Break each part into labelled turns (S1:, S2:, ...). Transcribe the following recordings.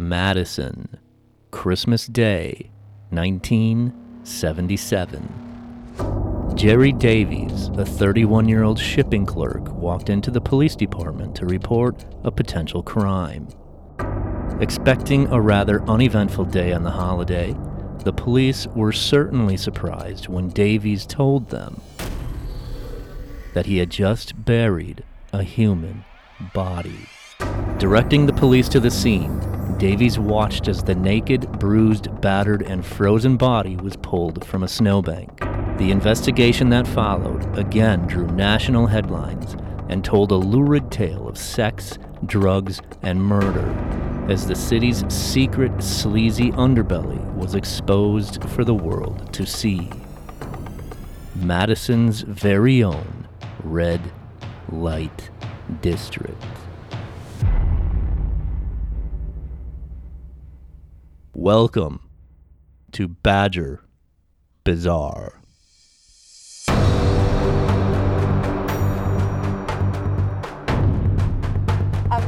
S1: Madison, Christmas Day, 1977. Jerry Davies, a 31 year old shipping clerk, walked into the police department to report a potential crime. Expecting a rather uneventful day on the holiday, the police were certainly surprised when Davies told them that he had just buried a human body. Directing the police to the scene, Davies watched as the naked, bruised, battered, and frozen body was pulled from a snowbank. The investigation that followed again drew national headlines and told a lurid tale of sex, drugs, and murder as the city's secret, sleazy underbelly was exposed for the world to see. Madison's very own Red Light District. Welcome to Badger Bizarre.
S2: A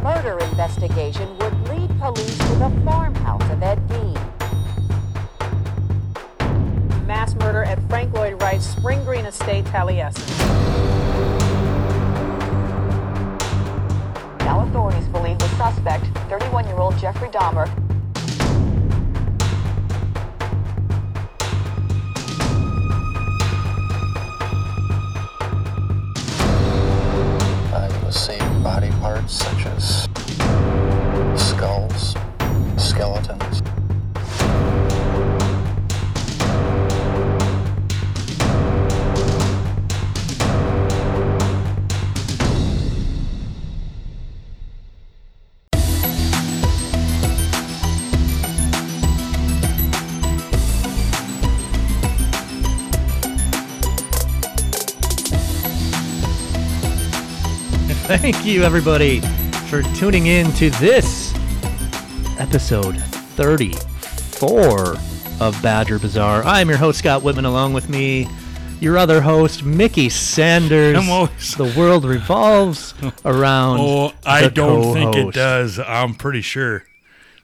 S2: murder investigation would lead police to the farmhouse of Ed Gein.
S3: Mass murder at Frank Lloyd Wright's Spring Green Estate, Taliesin.
S2: Now authorities believe the suspect, 31-year-old Jeffrey Dahmer,
S4: parts such as skulls, skeletons.
S1: Thank you, everybody, for tuning in to this episode 34 of Badger Bizarre. I'm your host, Scott Whitman, along with me, your other host, Mickey Sanders. The world revolves around.
S5: Oh, I don't think it does. I'm pretty sure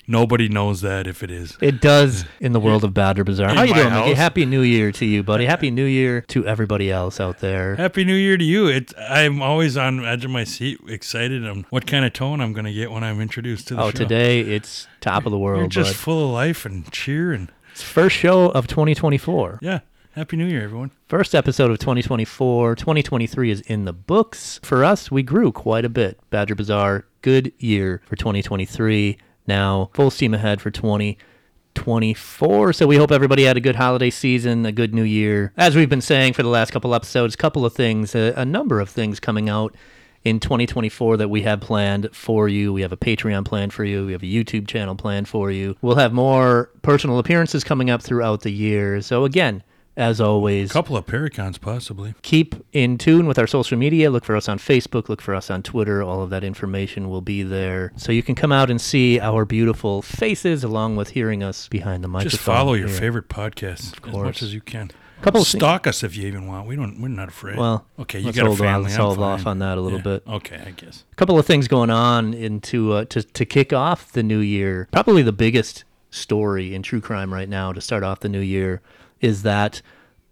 S5: nobody knows that if it is.
S1: It does in the world of Badger
S5: Bizarre.
S1: How you doing, Mickey? Happy New Year to you, buddy. Happy New Year to everybody else out there.
S5: Happy New Year to you. It, I'm always on edge of my seat, excited on what kind of tone I'm going to get when I'm introduced to the
S1: Oh,
S5: show.
S1: today it's top of the world,
S5: You're just
S1: bud.
S5: full of life and cheer and
S1: It's first show of 2024.
S5: yeah. Happy New Year, everyone.
S1: First episode of 2024. 2023 is in the books. For us, we grew quite a bit. Badger Bizarre, good year for 2023. Now, full steam ahead for 2024. So we hope everybody had a good holiday season, a good new year. As we've been saying for the last couple episodes, couple of things, a, a number of things coming out in 2024 that we have planned for you. We have a Patreon plan for you. We have a YouTube channel planned for you. We'll have more personal appearances coming up throughout the year. So again, as always, A
S5: couple of Paracons, possibly.
S1: keep in tune with our social media. Look for us on Facebook, look for us on Twitter. All of that information will be there. So you can come out and see our beautiful faces along with hearing us behind the microphone.
S5: Just follow your
S1: here.
S5: favorite podcast as
S1: course.
S5: much as you can.
S1: Couple
S5: Stalk us if you even want. We don't. We're not afraid.
S1: Well,
S5: okay, you
S1: let's
S5: got a
S1: hold on- let's
S5: I'm
S1: hold
S5: fine.
S1: off on that a little
S5: Yeah,
S1: bit.
S5: Okay, I guess.
S1: A couple of things going on into uh, to to kick off the new year. Probably the biggest story in true crime right now to start off the new year is that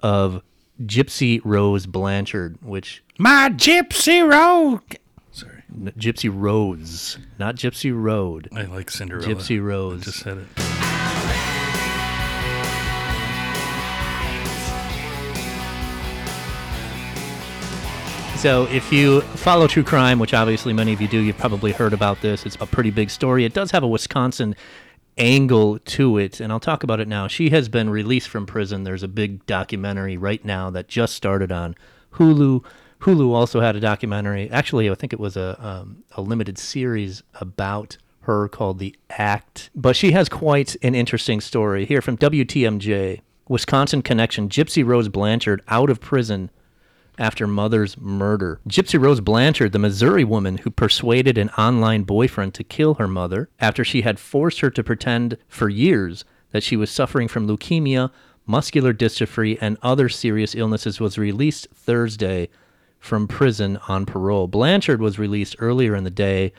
S1: of Gypsy Rose Blanchard, which
S5: My Gypsy Road. Sorry,
S1: n- Gypsy Rose, not Gypsy Road.
S5: I like Cinderella.
S1: Gypsy Rose.
S5: I Just said it.
S1: So, if you follow true crime, which obviously many of you do, you've probably heard about this. It's a pretty big story. It does have a Wisconsin angle to it, and I'll talk about it now. She has been released from prison. There's a big documentary right now that just started on Hulu. Hulu also had a documentary. Actually, I think it was a um, a limited series about her called The Act. But she has quite an interesting story here from WTMJ. Wisconsin connection: Gypsy Rose Blanchard out of prison after mother's murder. Gypsy Rose Blanchard, the Missouri woman who persuaded an online boyfriend to kill her mother after she had forced her to pretend for years that she was suffering from leukemia, muscular dystrophy, and other serious illnesses, was released Thursday from prison on parole. Blanchard was released earlier in the day.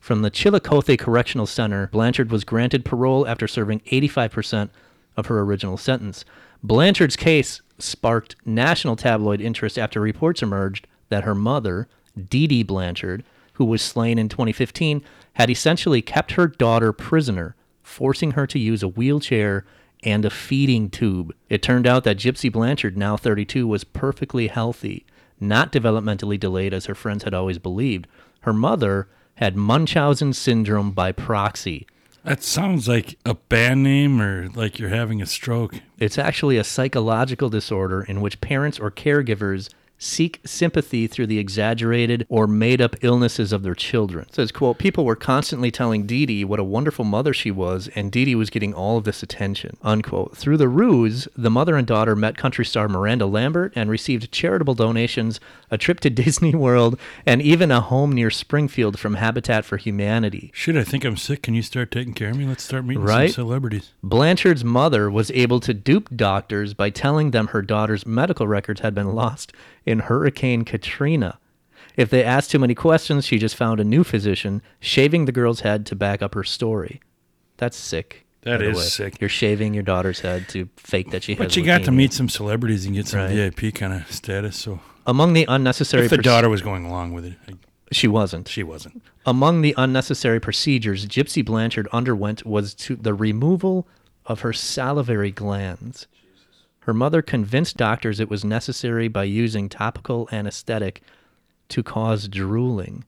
S1: From the Chillicothe Correctional Center, Blanchard was granted parole after serving 85% of her original sentence. Blanchard's case sparked national tabloid interest after reports emerged that her mother, Dee Dee Blanchard, who was slain in 2015, had essentially kept her daughter prisoner, forcing her to use a wheelchair and a feeding tube. It turned out that Gypsy Blanchard, now 32, was perfectly healthy, not developmentally delayed as her friends had always believed. Her mother had Munchausen syndrome by proxy.
S5: That sounds like a band name or like you're having a stroke.
S1: It's actually a psychological disorder in which parents or caregivers seek sympathy through the exaggerated or made up illnesses of their children. It says, quote, people were constantly telling Dee Dee what a wonderful mother she was, and Dee Dee was getting all of this attention, unquote. Through the ruse, the mother and daughter met country star Miranda Lambert and received charitable donations, a trip to Disney World, and even a home near Springfield from Habitat for Humanity.
S5: Shit, I think I'm sick. Can you start taking care of me? Let's start meeting
S1: Right?
S5: some celebrities.
S1: Blanchard's mother was able to dupe doctors by telling them her daughter's medical records had been lost in Hurricane Katrina. If they asked too many questions, she just found a new physician, shaving the girl's head to back up her story. That's sick.
S5: That is sick.
S1: You're shaving your daughter's head to fake that she.
S5: But you got to meet some celebrities and get some
S1: Right.
S5: VIP kind of status. So
S1: Among the unnecessary
S5: if the
S1: proc-
S5: daughter was going along with it, I-
S1: she wasn't.
S5: she wasn't.
S1: Among the unnecessary procedures Gypsy Blanchard underwent was to the removal of her salivary glands. Her mother convinced doctors it was necessary by using topical anesthetic to cause drooling.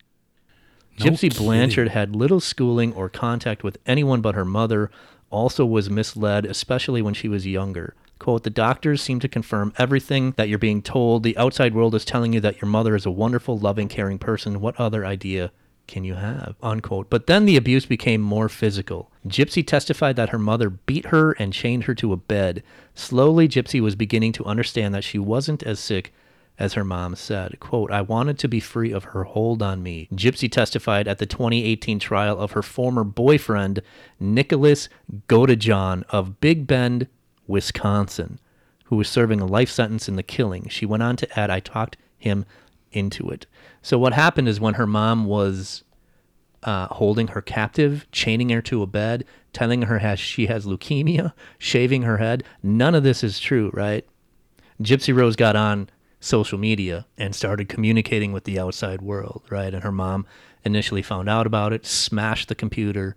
S5: No
S1: Gypsy
S5: kidding.
S1: Blanchard had little schooling or contact with anyone but her mother, also was misled, especially when she was younger. Quote, the doctors seem to confirm everything that you're being told. The outside world is telling you that your mother is a wonderful, loving, caring person. What other idea can you have? Unquote. But then the abuse became more physical. Gypsy testified that her mother beat her and chained her to a bed. Slowly, Gypsy was beginning to understand that she wasn't as sick as her mom said. Quote, I wanted to be free of her hold on me. Gypsy testified at the 2018 trial of her former boyfriend, Nicholas Godejohn of Big Bend, Wisconsin, who was serving a life sentence in the killing. She went on to add, I talked him into it. So what happened is when her mom was uh, holding her captive, chaining her to a bed, telling her has she has leukemia, shaving her head. None of this is true, right? Gypsy Rose got on social media and started communicating with the outside world, right? And her mom initially found out about it, smashed the computer.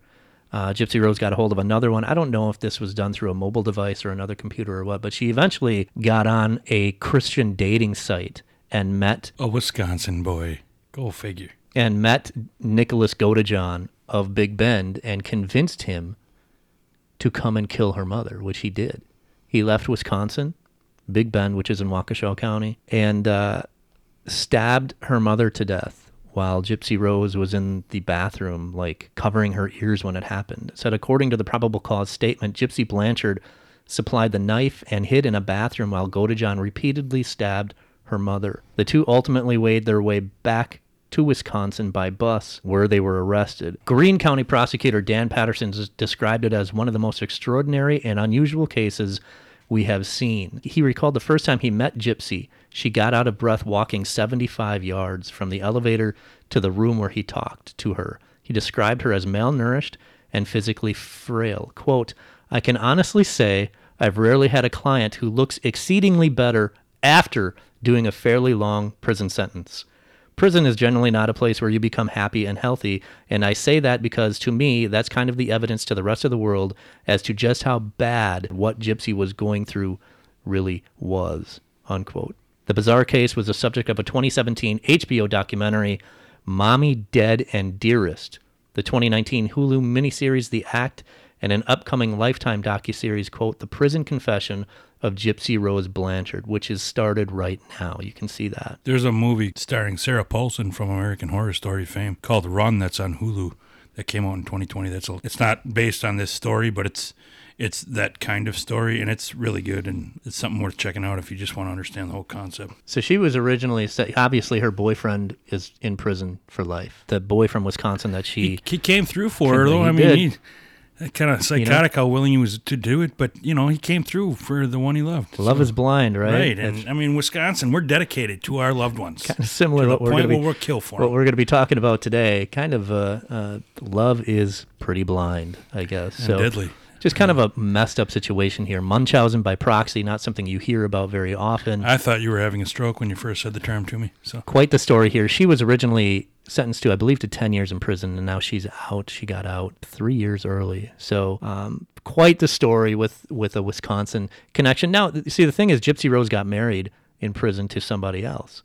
S1: Uh, Gypsy Rose got a hold of another one. I don't know if this was done through a mobile device or another computer or what, but she eventually got on a Christian dating site and met
S5: A Wisconsin boy. Go figure.
S1: and met Nicholas Godejohn of Big Bend and convinced him to come and kill her mother, which he did. He left Wisconsin, Big Bend, which is in Waukesha County, and uh, stabbed her mother to death while Gypsy Rose was in the bathroom, like covering her ears when it happened. It said, according to the probable cause statement, Gypsy Blanchard supplied the knife and hid in a bathroom while Godejohn repeatedly stabbed her mother. The two ultimately made their way back to Wisconsin by bus, where they were arrested. Greene County prosecutor Dan Patterson described it as one of the most extraordinary and unusual cases we have seen. He recalled the first time he met Gypsy. She got out of breath walking 75 yards from the elevator to the room where he talked to her. He described her as malnourished and physically frail. Quote, I can honestly say I've rarely had a client who looks exceedingly better after doing a fairly long prison sentence. Prison is generally not a place where you become happy and healthy, and I say that because to me, that's kind of the evidence to the rest of the world as to just how bad what Gypsy was going through really was. Unquote. The bizarre case was the subject of a 2017 HBO documentary, Mommy Dead and Dearest, the 2019 Hulu miniseries The Act, and an upcoming Lifetime docuseries, quote, The Prison Confession of Gypsy Rose Blanchard, which is started right now. You can see that.
S5: There's a movie starring Sarah Paulson from American Horror Story fame called Run that's on Hulu that came out in 2020. That's a, it's not based on this story, but it's it's that kind of story and it's really good and it's something worth checking out if you just want to understand the whole concept.
S1: So she was originally sa- obviously her boyfriend is in prison for life. The boy from Wisconsin that she
S5: He, he came through for her though. I mean, he, Kind of psychotic how willing he was to do it, but you know he came through for the one he loved.
S1: Love
S5: So-
S1: is blind, right?
S5: right. And I mean, Wisconsin, we're dedicated to our loved ones.
S1: kind of similar
S5: to
S1: what we're
S5: point
S1: going to
S5: we'll kill for
S1: what we're going to be talking about today. Kind of uh, uh, love is pretty blind, I guess.
S5: And
S1: So
S5: deadly.
S1: Just kind of a messed up situation here. Munchausen by proxy, not something you hear about very often.
S5: I thought you were having a stroke when you first said the term to me. So
S1: Quite the story here. She was originally sentenced to, I believe, to 10 years in prison, and now she's out. She got out three years early. So, um, quite the story with, with a Wisconsin connection. Now, th- see, the thing is, Gypsy Rose got married in prison to somebody else,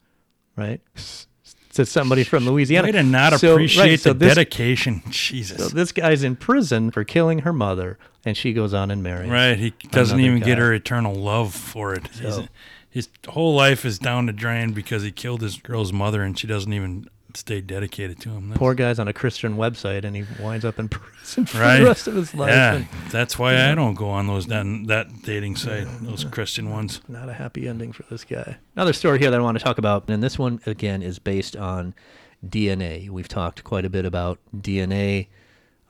S1: right? To somebody from Louisiana.
S5: way to not
S1: So, right,
S5: appreciate
S1: so
S5: the
S1: this-
S5: dedication. Jesus.
S1: So this guy's in prison for killing her mother, and she goes on and marries.
S5: Right. He doesn't even get her eternal love for it.
S1: So-
S5: his whole life is down the drain because he killed his girl's mother and she doesn't even stay dedicated to him. That's-
S1: Poor guy's on a Christian website, and he winds up in prison for
S5: right.
S1: the rest of his life.
S5: Yeah.
S1: and
S5: That's why I don't go on those that, that dating site, those Christian ones.
S1: not a happy ending for this guy. Another story here that I want to talk about, and this one again is based on DNA. We've talked quite a bit about DNA,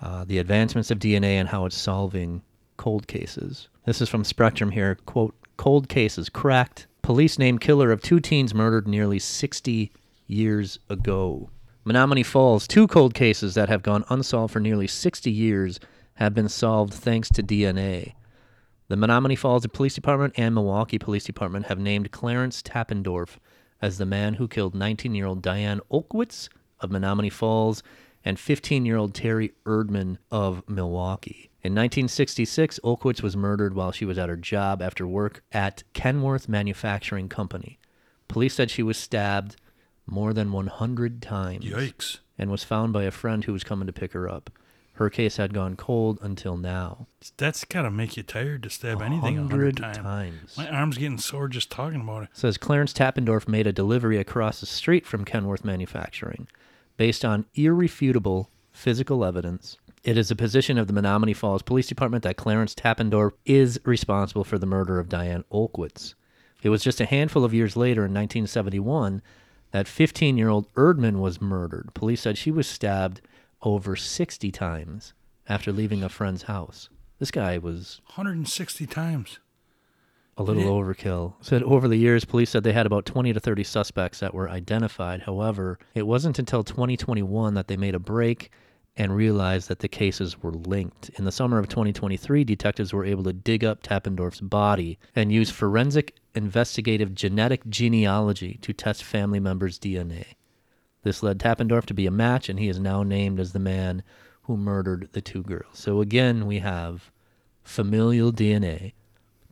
S1: uh, the advancements of DNA, and how it's solving cold cases. This is from Spectrum here. Quote: Cold cases cracked. Police named killer of two teens murdered nearly 60 years ago. Menomonee Falls, two cold cases that have gone unsolved for nearly 60 years have been solved thanks to DNA. The Menomonee Falls Police Department and Milwaukee Police Department have named Clarence Tappendorf as the man who killed 19 year old Diane Olkwitz of Menomonee Falls and 15 year old Terry Erdman of Milwaukee. In 1966, Olkwitz was murdered while she was at her job after work at Kenworth Manufacturing Company. Police said she was stabbed more than 100 times
S5: Yikes.
S1: and was found by a friend who was coming to pick her up. Her case had gone cold until now.
S5: That's got to make you tired to stab anything a hundred
S1: 100
S5: times.
S1: times.
S5: My arm's getting sore just talking about it.
S1: says Clarence Tappendorf made a delivery across the street from Kenworth Manufacturing. Based on irrefutable physical evidence, it is a position of the Menomonee Falls Police Department that Clarence Tappendorf is responsible for the murder of Diane Olkwitz. It was just a handful of years later, in 1971, that 15 year old Erdman was murdered. Police said she was stabbed over 60 times after leaving a friend's house. This guy was
S5: 160 times.
S1: a little overkill. Said over the years, police said they had about 20 to 30 suspects that were identified. However, it wasn't until 2021 that they made a break and realized that the cases were linked. In the summer of 2023, detectives were able to dig up Tappendorf's body and use forensic investigative genetic genealogy to test family members' DNA. This led Tappendorf to be a match, and he is now named as the man who murdered the two girls. So again, we have familial DNA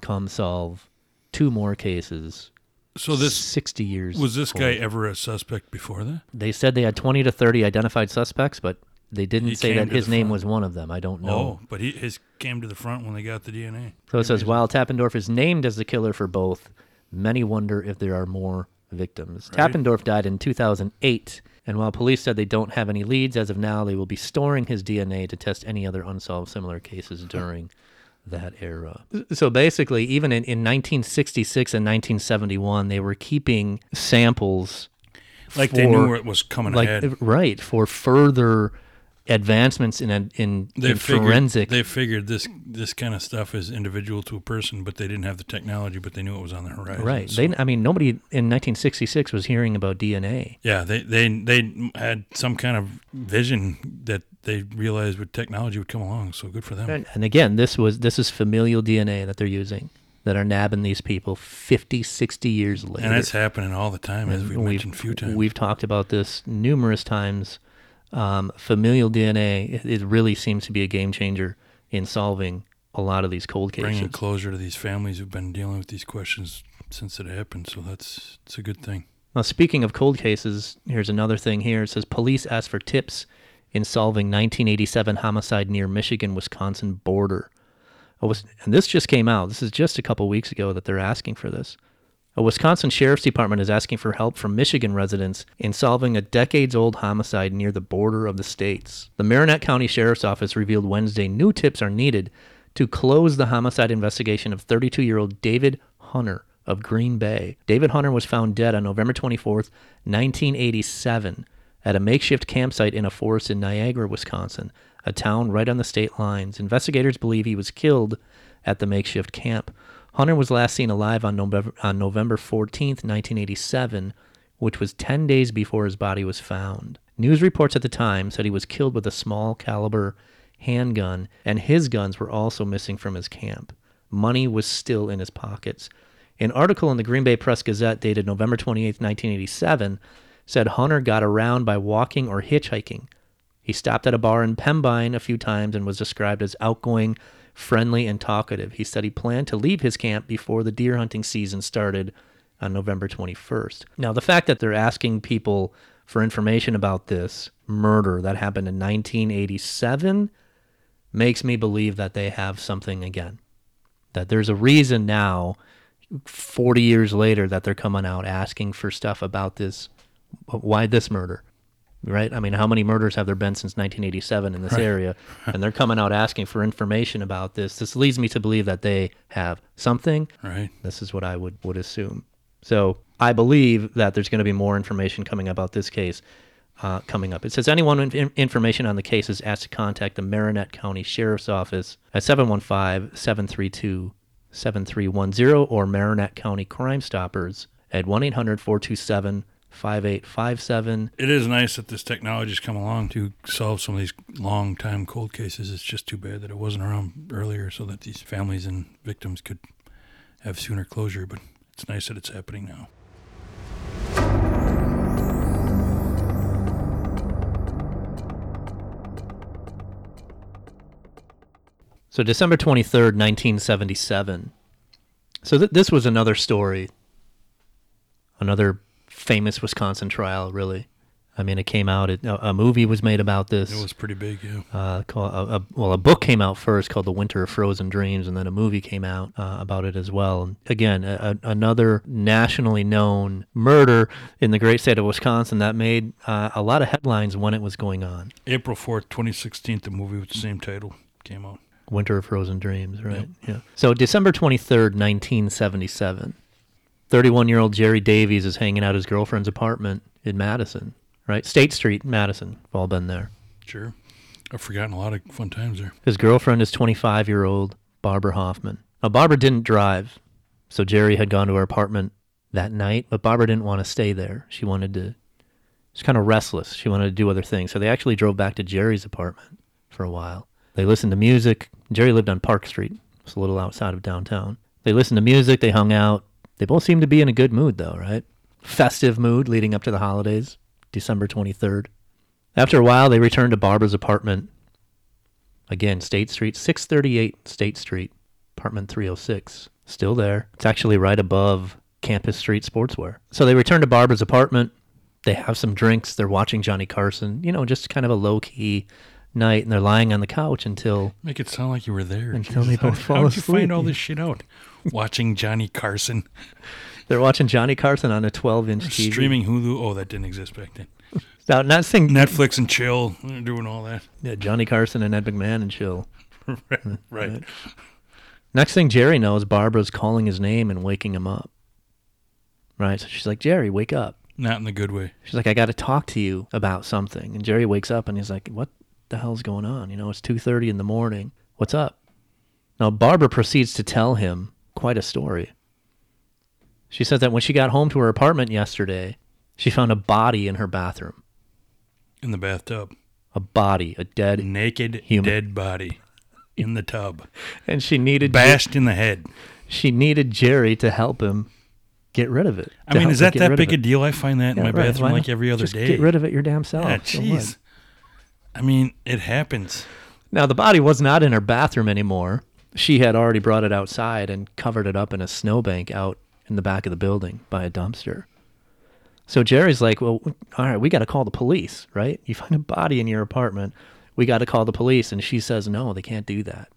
S1: come solve two more cases.
S5: So this
S1: 60 years.
S5: was this guy ever a suspect before that?
S1: They said they had 20 to 30 identified suspects, but they didn't
S5: He
S1: say that his name
S5: front.
S1: was one of them. I don't know.
S5: Oh, but he his came to the front when they got the DNA.
S1: So it says while Tappendorf is named as the killer for both, many wonder if there are more victims.
S5: Right.
S1: Tappendorf died in 2008, and while police said they don't have any leads as of now, they will be storing his DNA to test any other unsolved similar cases during that era. So basically, even in, in 1966 and 1971, they were keeping samples
S5: Like they knew where it was coming
S1: like
S5: ahead.
S1: right for further advancements in in,
S5: They
S1: in
S5: figured,
S1: forensic
S5: They figured this this kind of stuff is individual to a person, but they didn't have the technology, but they knew it was on the horizon.
S1: Right.
S5: So-
S1: They, I mean, nobody in 1966 was hearing about DNA.
S5: yeah, they they they had some kind of vision that they realized with technology would come along. So good for them.
S1: And, and again, this was this is familial DNA that they're using that are nabbing these people 50, 60 years later.
S5: And it's happening all the time, as we've, mentioned a few times.
S1: We've talked about this numerous times. Um, familial DNA, it, it really seems to be a game changer in solving a lot of these cold cases.
S5: bringing closure to these families who've been dealing with these questions since it happened. So that's it's a good thing.
S1: Now, speaking of cold cases, here's another thing here. It says police asked for tips in solving 1987 homicide near Michigan Wisconsin border. A Wis- and this just came out. This is just a couple weeks ago that they're asking for this. A Wisconsin Sheriff's Department is asking for help from Michigan residents in solving a decades old homicide near the border of the states. The Marinette County Sheriff's Office revealed Wednesday new tips are needed to close the homicide investigation of 32 year old David Hunter of Green Bay. David Hunter was found dead on November 24th, 1987, at a makeshift campsite in a forest in Niagara, Wisconsin, a town right on the state lines. Investigators believe he was killed at the makeshift camp. Hunter was last seen alive on November, on November 14th, 1987, which was 10 days before his body was found. News reports at the time said he was killed with a small caliber handgun, and his guns were also missing from his camp. Money was still in his pockets. An article in the Green Bay Press Gazette dated November 28, 1987, said Hunter got around by walking or hitchhiking. He stopped at a bar in Pembine a few times and was described as outgoing, friendly, and talkative. He said he planned to leave his camp before the deer hunting season started on November 21st. Now, the fact that they're asking people for information about this murder that happened in 1987 makes me believe that they have something again. That there's a reason now, 40 years later, that they're coming out asking for stuff about this. Why this murder? Right? I mean, how many murders have there been since 1987 in this area? And they're coming out asking for information about this. This leads me to believe that they have something.
S5: Right.
S1: This is what I would, would assume. So I believe that there's going to be more information coming about this case uh, coming up. It says anyone with in- information on the case is asked to contact the Marinette County Sheriff's Office at 715 732 7310 or Marinette County Crime Stoppers at 1 800 427 5857.
S5: It is nice that this technology's come along to solve some of these long time cold cases. It's just too bad that it wasn't around earlier so that these families and victims could have sooner closure, but it's nice that it's happening now.
S1: So December 23rd, 1977. So th- this was another story. Another famous Wisconsin trial, really. I mean, it came out. It, a, a movie was made about this.
S5: It was pretty big, yeah.
S1: uh, called, a, a, well, a book came out first called The Winter of Frozen Dreams, and then a movie came out uh, about it as well. And again, another nationally known murder in the great state of Wisconsin that made uh, a lot of headlines when it was going on.
S5: April 4th, 2016, the movie with the same title came out.
S1: Winter of Frozen Dreams, right? Yeah. So December 23rd, 1977. 31 year old Jerry Davies is hanging out his girlfriend's apartment in Madison, right? State Street, Madison. We've all been there.
S5: Sure. I've forgotten a lot of fun times there.
S1: His girlfriend is 25 year old Barbara Hoffman. Now, Barbara didn't drive, so Jerry had gone to her apartment that night, but Barbara didn't want to stay there. She wanted to, she's kind of restless. She wanted to do other things. So they actually drove back to Jerry's apartment for a while. They listened to music. Jerry lived on Park Street, it's a little outside of downtown. They listened to music, they hung out. They both seem to be in a good mood, though, right? Festive mood leading up to the holidays, December 23rd. After a while, they return to Barbara's apartment. Again, State Street, 638 State Street, apartment 306. Still there. It's actually right above Campus Street Sportswear. So they return to Barbara's apartment. They have some drinks. They're watching Johnny Carson, you know, just kind of a low key night. And they're lying on the couch until
S5: Make it sound like you were there.
S1: Until they
S5: how,
S1: both fall
S5: How did you find all this shit out? Watching Johnny Carson,
S1: they're watching Johnny Carson on a 12 inch TV.
S5: streaming Hulu. Oh, that didn't exist back then.
S1: Now, not saying
S5: Netflix and chill, they're doing all that.
S1: yeah, Johnny Carson and Ed McMahon and chill.
S5: Uh, right.
S1: Next thing Jerry knows, Barbara's calling his name and waking him up. Right? So she's like, Jerry, wake up.
S5: Not in the good way.
S1: She's like, I got to talk to you about something. And Jerry wakes up and he's like, What the hell's going on? You know, it's 2:30 in the morning. What's up? Now Barbara proceeds to tell him quite a story. She says that when she got home to her apartment yesterday, she found a body in her bathroom.
S5: In the bathtub.
S1: A body, a dead,
S5: Naked,
S1: Human.
S5: dead body in the tub.
S1: and she needed
S5: Bashed in the head.
S1: she needed Jerry to help him get rid of it.
S5: I mean, is that that big a deal? I find that in my
S1: right.
S5: bathroom
S1: Why
S5: like every other
S1: Just
S5: day.
S1: Get rid of it your damn self.
S5: Yeah,
S1: So
S5: jeez. I mean, it happens.
S1: Now the body was not in her bathroom anymore. She had already brought it outside and covered it up in a snowbank out in the back of the building by a dumpster. So Jerry's like, "Well, all right, we got to call the police, right? You find a body in your apartment, we got to call the police." And she says, "No, they can't do that."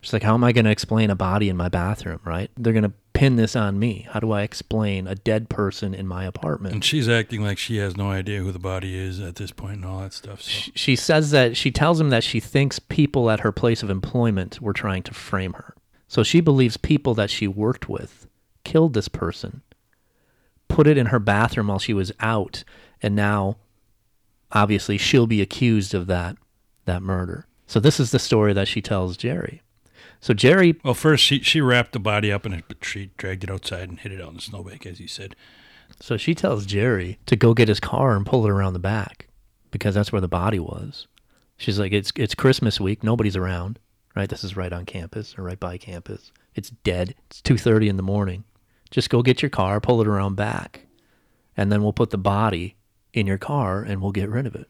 S1: She's like, "How am I going to explain a body in my bathroom, right? They're going to pin this on me. How do I explain a dead person in my apartment?"
S5: And she's acting like she has no idea who the body is at this point and all that stuff. So.
S1: she says that she tells him that she thinks people at her place of employment were trying to frame her. So she believes people that she worked with killed this person, put it in her bathroom while she was out, and now obviously she'll be accused of that that murder. So this is the story that she tells Jerry. So Jerry,
S5: Well, first she she wrapped the body up and she dragged it outside, and hid it out in the snowbank, as you said.
S1: so she tells Jerry to go get his car and pull it around the back because that's where the body was. She's like, it's it's Christmas week, nobody's around, right? This is right on campus or right by campus. It's dead. It's two thirty in the morning. Just go get your car, pull it around back, and then we'll put the body in your car and we'll get rid of it.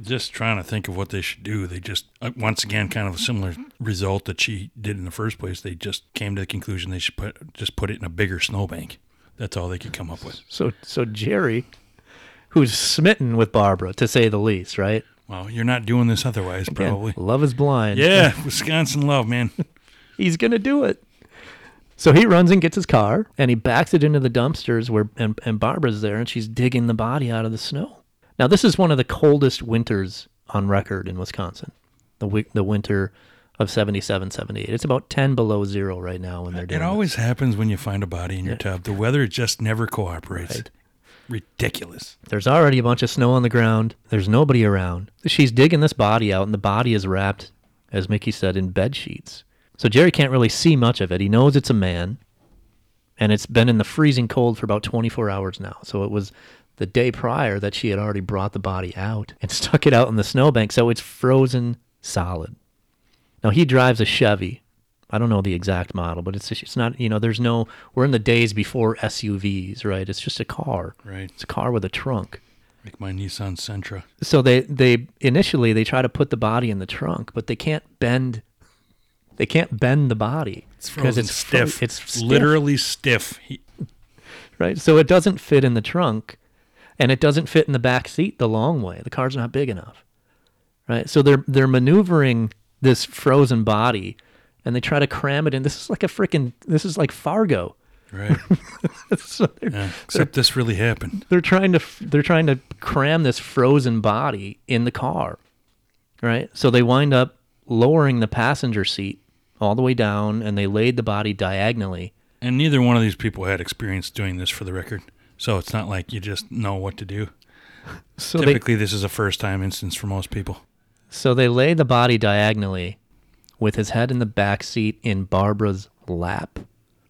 S5: Just trying to think of what they should do. They just uh, once again kind of a similar result that she did in the first place. They just came to the conclusion they should put just put it in a bigger snowbank. That's all they could come up with.
S1: So so Jerry, who's smitten with Barbara to say the least, right?
S5: Well, you're not doing this otherwise,
S1: Again,
S5: probably.
S1: love is blind.
S5: Yeah, Wisconsin love, man.
S1: he's gonna do it. So he runs and gets his car and he backs it into the dumpsters where and, and Barbara's there and she's digging the body out of the snow. Now this is one of the coldest winters on record in Wisconsin. The wi- the winter of 77 78. It's about 10 below 0 right now when they're doing
S5: It always happens when you find a body in your tub. The weather just never cooperates.
S1: Right.
S5: Ridiculous.
S1: There's already a bunch of snow on the ground. There's nobody around. She's digging this body out, and the body is wrapped, as Mickey said, in bed sheets. So Jerry can't really see much of it. He knows it's a man, and it's been in the freezing cold for about 24 hours now. So it was the day prior that she had already brought the body out and stuck it out in the snowbank. So it's frozen solid. Now he drives a Chevy. I don't know the exact model, but it's it's not you know there's no we're in the days before SUVs, right? It's just a car.
S5: Right.
S1: It's a car with a trunk.
S5: Like my Nissan Sentra.
S1: So they they initially they try to put the body in the trunk, but they can't bend. They can't bend the body
S5: because It's
S1: fro-
S5: stiff.
S1: it's stiff,
S5: literally stiff. He,
S1: right. So it doesn't fit in the trunk, and it doesn't fit in the back seat the long way. The car's not big enough, right? So they're they're maneuvering this frozen body, and they try to cram it in. This is like a freaking. This is like Fargo.
S5: right.
S1: so
S5: Yeah. Except this really happened.
S1: they're trying to they're trying to cram this frozen body in the car right so they wind up lowering the passenger seat all the way down and they laid the body diagonally
S5: And neither one of these people had experience doing this for the record. So it's not like you just know what to do.
S1: so they
S5: Typically, this is a first time instance for most people.
S1: so they lay the body diagonally with his head in the back seat in Barbara's lap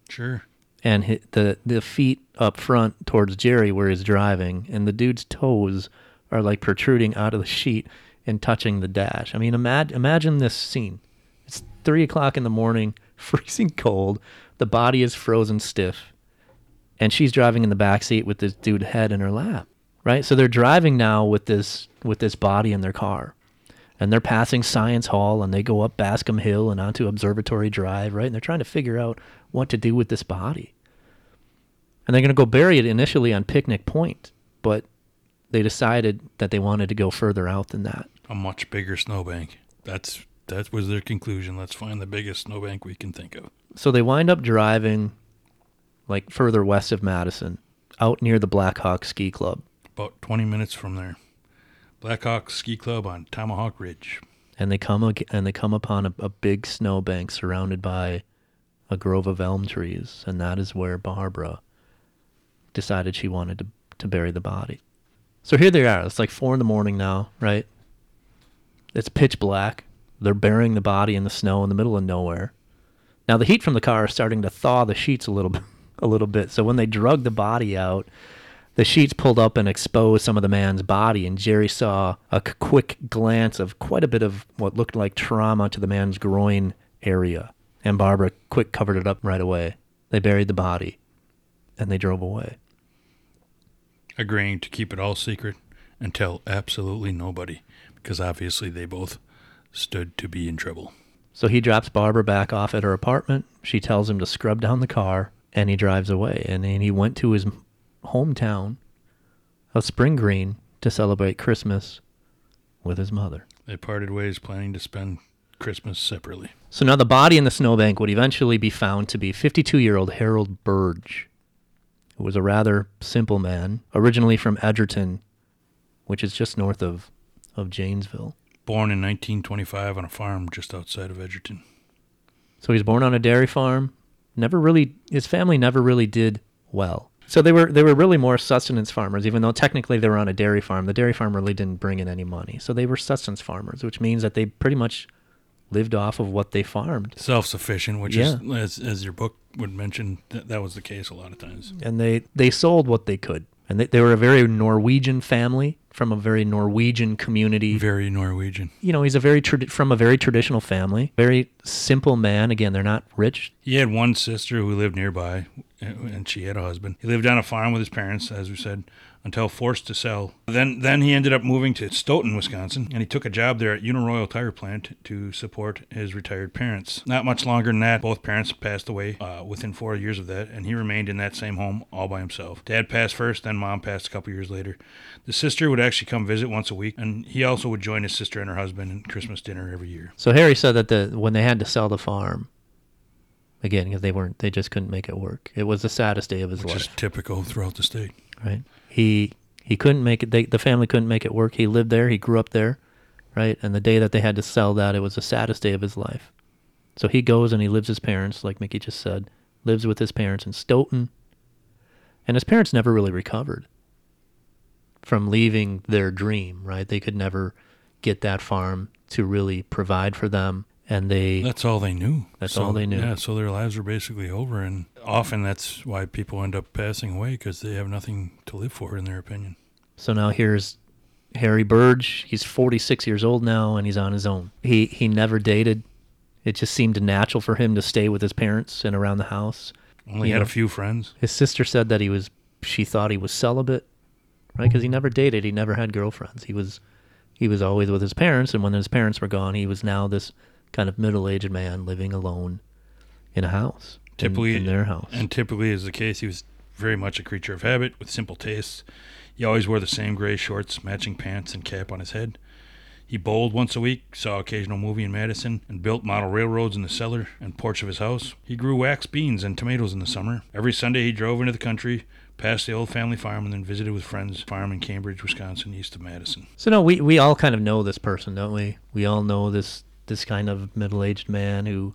S5: Sure.
S1: and hi the the feet up front towards Jerry where he's driving and the dude's toes are like protruding out of the sheet and touching the dash. I mean, imagine imagine this scene. It's three o'clock in the morning, freezing cold. The body is frozen stiff, and she's driving in the back seat with this dude head in her lap. Right, so they're driving now with this with this body in their car, and they're passing Science Hall, and they go up Bascom Hill and onto Observatory Drive. Right, and they're trying to figure out what to do with this body. And they're going to go bury it initially on Picnic Point, but they decided that they wanted to go further out than that.
S5: A much bigger snowbank. That's that was their conclusion. Let's find the biggest snowbank we can think of.
S1: So they wind up driving like further west of Madison, out near the Blackhawk Ski Club.
S5: About 20 minutes from there. Blackhawk Ski Club on Tomahawk Ridge.
S1: And they come ag- and they come upon a, a big snowbank surrounded by a grove of elm trees, and that is where Barbara decided she wanted to, to bury the body. So here they are. It's like four in the morning now, right? It's pitch black. They're burying the body in the snow in the middle of nowhere. Now the heat from the car is starting to thaw the sheets a little bit, a little bit. So when they drug the body out, the sheets pulled up and exposed some of the man's body, and Jerry saw a quick glance of quite a bit of what looked like trauma to the man's groin area. And Barbara quick covered it up right away. They buried the body, and they drove away.
S5: Agreeing to keep it all secret and tell absolutely nobody because obviously they both stood to be in trouble.
S1: So he drops Barbara back off at her apartment. She tells him to scrub down the car, and he drives away. And then he went to his hometown of Spring Green to celebrate Christmas with his mother.
S5: They parted ways planning to spend Christmas separately.
S1: So now the body in the snowbank would eventually be found to be 52 year old Harold Burge, who was a rather simple man, originally from Edgerton, which is just north of, of Janesville.
S5: Born in 1925 on a farm just outside of Edgerton.
S1: So he was born on a dairy farm. Never really, his family never really did well. So they were they were really more sustenance farmers, even though technically they were on a dairy farm. The dairy farm really didn't bring in any money, so they were sustenance farmers, which means that they pretty much lived off of what they farmed,
S5: Self-sufficient, which
S1: Yeah.
S5: is, as, as your book would mention, that, that was the case a lot of times.
S1: and they they sold what they could. And they, they were a very Norwegian family from a very Norwegian community.
S5: Very Norwegian.
S1: you know, he's a very tradi- from a very traditional family, very simple man. Again, they're not rich.
S5: He had one sister who lived nearby, and she had a husband. He lived on a farm with his parents, as we said, until forced to sell. Then, then he ended up moving to Stoughton, Wisconsin, and he took a job there at Uniroyal Tire Plant to support his retired parents. Not much longer than that, both parents passed away uh, within four years of that, and he remained in that same home all by himself. Dad passed first, then mom passed a couple years later. The sister would actually come visit once a week, and he also would join his sister and her husband in Christmas dinner every year.
S1: So Harry said that the when they had to sell the farm, again, because they weren't, they just couldn't make it work. It was the saddest day of his
S5: Which
S1: life.
S5: is typical throughout the state.
S1: right? He he couldn't make it. They, the family couldn't make it work. He lived there. He grew up there, right? And the day that they had to sell that, it was the saddest day of his life. So he goes and he lives his parents, like Mickey just said, lives with his parents in Stoughton, and his parents never really recovered from leaving their dream, right? They could never get that farm to really provide for them, and they
S5: That's all they knew.
S1: That's
S5: So-
S1: all they knew.
S5: Yeah, so their lives were basically over, and often that's why people end up passing away because they have nothing to live for, in their opinion.
S1: So now here's Harry Burge. He's 46 years old now, and he's on his own. He he never dated. It just seemed natural for him to stay with his parents and around the house.
S5: Only
S1: You
S5: had
S1: know.
S5: a few friends.
S1: His sister said that he was. She thought he was celibate, right? Because he never dated. He never had girlfriends. He was he was always with his parents, and when his parents were gone, he was now this kind of middle-aged man living alone in a house.
S5: Typically,
S1: in, their house.
S5: And typically, as the case, he was very much a creature of habit with simple tastes. He always wore the same gray shorts, matching pants, and cap on his head. He bowled once a week, saw occasional movie in Madison, and built model railroads in the cellar and porch of his house. He grew wax beans and tomatoes in the summer. Every Sunday, he drove into the country, past the old family farm, and then visited with friends' farm in Cambridge, Wisconsin, east of Madison.
S1: So no, we we all kind of know this person, don't we? We all know this this kind of middle-aged man who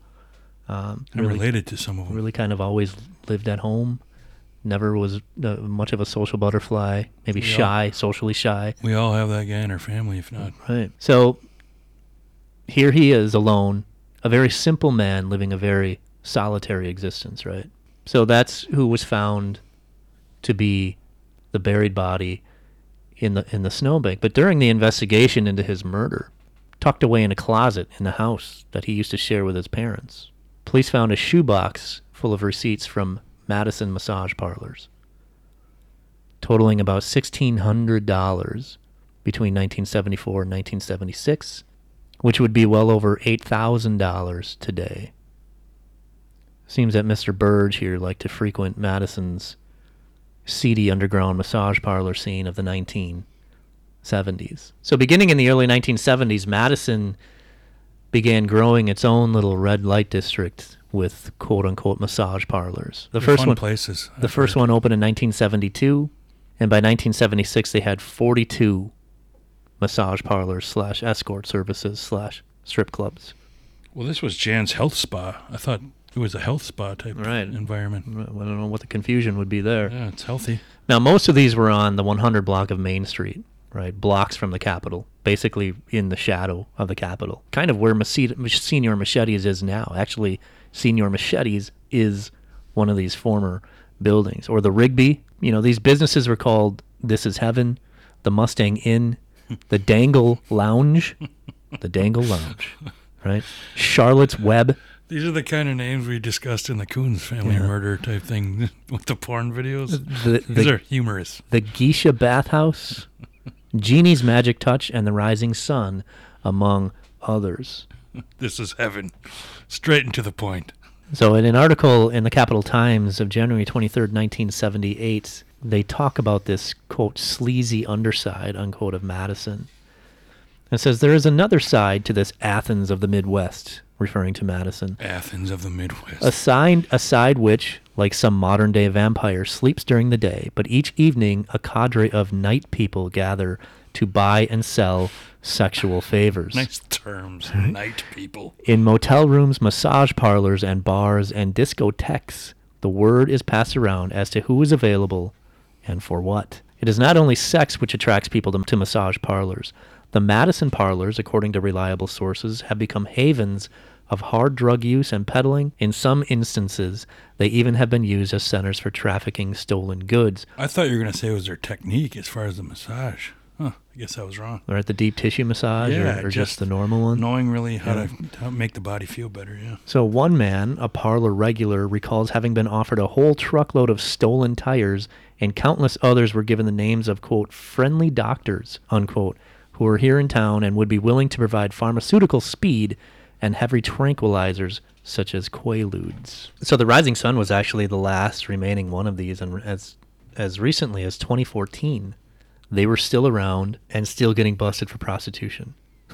S1: um, really
S5: related to some of them.
S1: really kind of always lived at home, never was uh, much of a social butterfly, maybe
S5: We all-
S1: shy, socially shy.
S5: We all have that guy in our family, if not.
S1: Right. So here he is alone, a very simple man living a very solitary existence, right? So that's who was found to be the buried body in the in the snowbank. But during the investigation into his murder, tucked away in a closet in the house that he used to share with his parents, police found a shoebox full of receipts from Madison massage parlors, totaling about sixteen hundred dollars between 1974 and 1976, which would be well over $8,000 today. Seems that Mr. Burge here liked to frequent Madison's seedy underground massage parlor scene of the 1970s. So, beginning in the early 1970s, Madison began growing its own little red light district with quote unquote massage parlors. The
S5: They're
S1: first one
S5: places.
S1: the first one opened in 1972, and by 1976 they had 42 massage parlors slash escort services slash strip clubs.
S5: Well, this was Jan's health spa. I thought it was a health spa type
S1: Right.
S5: environment.
S1: I don't know what the confusion would be there.
S5: Yeah, it's healthy.
S1: Now most of these were on the 100 block of Main Street, right, blocks from the Capitol, basically in the shadow of the Capitol, kind of where Senior Machetes is now. Actually, Senior Machetes is one of these former buildings, or the Rigby. You know, these businesses were called This Is Heaven, the Mustang Inn, the Dangle Lounge, the Dangle Lounge, right? Charlotte's Web.
S5: These are the kind of names we discussed in the Coons family
S1: Yeah.
S5: murder type thing with the porn videos.
S1: The,
S5: These are humorous.
S1: the Geisha Bathhouse, Genie's Magic Touch, and the Rising Sun, among others.
S5: This is heaven. Straight and to the point.
S1: So, in an article in the Capital Times of January 23rd, 1978, they talk about this, quote, sleazy underside, unquote, of Madison. It says, There is another side to this Athens of the Midwest, referring to Madison.
S5: Athens of the Midwest.
S1: A side, a side which, like some modern day vampire, sleeps during the day, but each evening a cadre of night people gather to buy and sell sexual favors.
S5: nice terms. Night people.
S1: In motel rooms, massage parlors, and bars and discotheques, the word is passed around as to who is available and for what. It is not only sex which attracts people to, to massage parlors. The Madison parlors, according to reliable sources, have become havens of hard drug use and peddling. In some instances, they even have been used as centers for trafficking stolen goods.
S5: I thought you were going to say it was their technique as far as the massage. Huh, I guess I was wrong.
S1: Or at the deep tissue massage,
S5: Yeah,
S1: or, or just,
S5: just
S1: the normal one.
S5: Knowing really how to how to make the body feel better, yeah.
S1: So one man, a parlor regular, recalls having been offered a whole truckload of stolen tires, and countless others were given the names of quote friendly doctors unquote, who were here in town and would be willing to provide pharmaceutical speed and heavy tranquilizers such as Quaaludes. So the Rising Sun was actually the last remaining one of these, and as as recently as 2014, they were still around and still getting busted for prostitution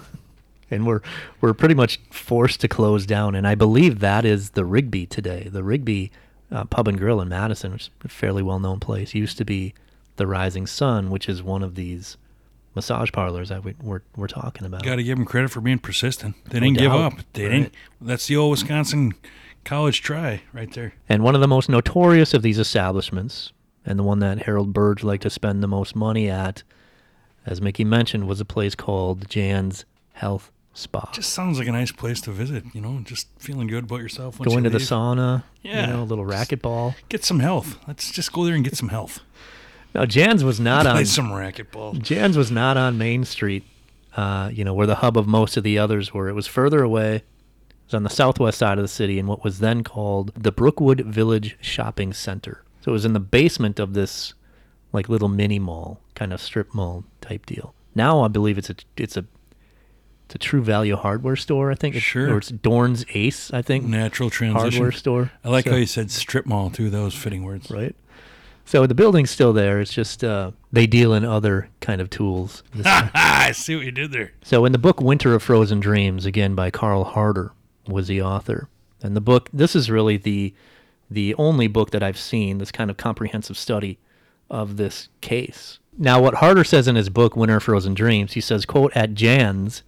S1: and we're we're pretty much forced to close down. And I believe that is the Rigby today. The Rigby uh, Pub and Grill in Madison, which is a fairly well known place, used to be the Rising Sun, which is one of these massage parlors that we, we're we're talking about.
S5: Got to give them credit for being persistent. They
S1: No
S5: didn't give up. They
S1: Right.
S5: didn't. That's the old Wisconsin college try right there.
S1: And one of the most notorious of these establishments, and the one that Harold Burge liked to spend the most money at, as Mickey mentioned, was a place called Jan's Health Spa.
S5: Just sounds like a nice place to visit. You know, just feeling good about yourself. Once
S1: Going
S5: you
S1: to the sauna,
S5: Yeah.
S1: you know, a little racquetball.
S5: Get some health. Let's just go there and get some health.
S1: Now, Jan's was not on
S5: some racquetball.
S1: Jan's was not on Main Street, uh, you know, where the hub of most of the others were. It was further away. It was on the southwest side of the city in what was then called the Brookwood Village Shopping Center. So it was in the basement of this, like little mini mall, kind of strip mall type deal. Now I believe it's a it's a it's a True Value hardware store. I think. It's,
S5: Sure.
S1: Or it's Dorn's Ace. I think.
S5: Natural transition.
S1: Hardware store.
S5: I like
S1: So-
S5: how you said strip mall too. Those fitting words.
S1: right? So the building's still there. It's just uh, they deal in other kind of tools.
S5: I see what you did there.
S1: So in the book Winter of Frozen Dreams, again by Karl Harter, was the author. And the book this is really the the only book that I've seen, this kind of comprehensive study of this case. Now what Harder says in his book Winter of Frozen Dreams, he says, quote, at Jan's,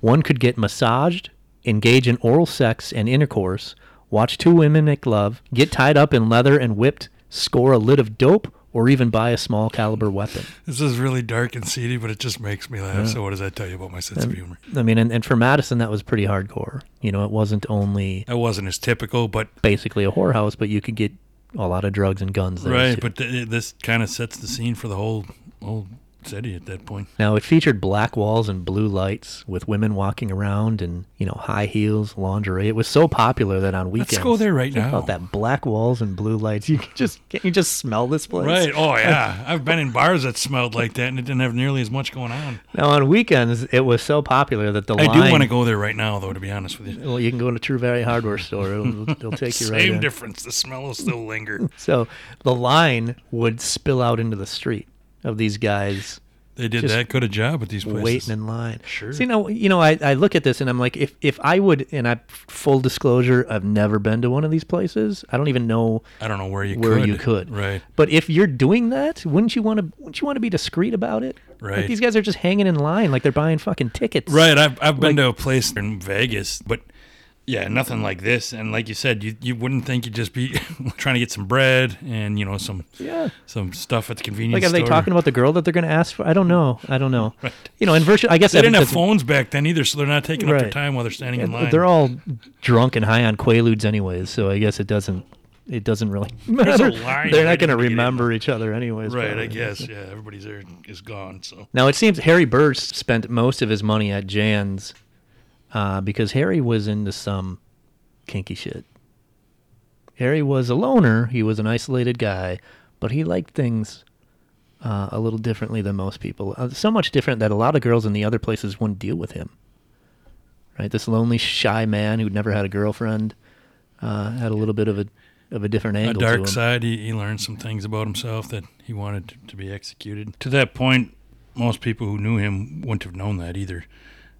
S1: one could get massaged, engage in oral sex and intercourse, watch two women make love, get tied up in leather and whipped, score a lid of dope, or even buy a small caliber weapon.
S5: This is really dark and seedy, but it just makes me laugh. So what does that tell you about my sense of humor?
S1: I mean, and, and for Madison, that was pretty hardcore. You know, it wasn't only
S5: It wasn't as typical, but
S1: basically a whorehouse, but you could get a lot of drugs and guns there.
S5: right.
S1: too.
S5: But th- this kind of sets the scene for the whole whole city at that point.
S1: now it featured black walls and blue lights with women walking around and you know high heels, lingerie. It was so popular that on weekends.
S5: Let's go there right now.
S1: About that black walls and blue lights. You can just can't you just smell this place?
S5: Right. Oh yeah. I've been in bars that smelled like that, and it didn't have nearly as much going on.
S1: Now on weekends, it was so popular that the
S5: I
S1: line.
S5: do want to go there right now, though. To be honest with you.
S1: Well, you can go to True Value Hardware store. It'll, it'll take you right
S5: Same
S1: in.
S5: difference. The smell will still linger.
S1: So the line would spill out into the street of these guys
S5: They did that good a job at these places.
S1: waiting in line.
S5: Sure.
S1: See, now you know, I, I look at this and I'm like, if if I would, and I full disclosure, I've never been to one of these places. I don't even know
S5: I don't know where you
S1: where
S5: could.
S1: you could.
S5: Right.
S1: But if you're doing that, wouldn't you want to? Wouldn't you want to be discreet about it? Like
S5: Right.
S1: these guys are just hanging in line, like they're buying fucking tickets.
S5: Right. I've I've been
S1: Like-
S5: to a place in Vegas, but yeah, nothing like this. And like you said, you you wouldn't think you'd just be trying to get some bread and you know some
S1: Yeah.
S5: some stuff at the convenience
S1: Like, are they talking about the girl that they're going to ask for? I don't know. I don't know. Right. You know, in virtual, I guess
S5: They didn't have phones back then either, so they're not taking up their time while they're standing in line.
S1: They're all drunk and high on Quaaludes, anyways. So I guess it doesn't. It doesn't really matter. They're not going to
S5: in the beginning.
S1: remember each other, anyways.
S5: right. I guess. Yeah. Everybody's there is gone. So
S1: Now it seems Harry Burge spent most of his money at Jan's uh, because Harry was into some kinky shit. Harry was a loner. He was an isolated guy, but he liked things uh, a little differently than most people. Uh, so much different that a lot of girls in the other places wouldn't deal with him. Right, this lonely, shy man who'd never had a girlfriend uh, had a little bit of a of a different
S5: a
S1: angle to
S5: dark side. He, he learned some things about himself that he wanted to, to be executed. To that point, most people who knew him wouldn't have known that either.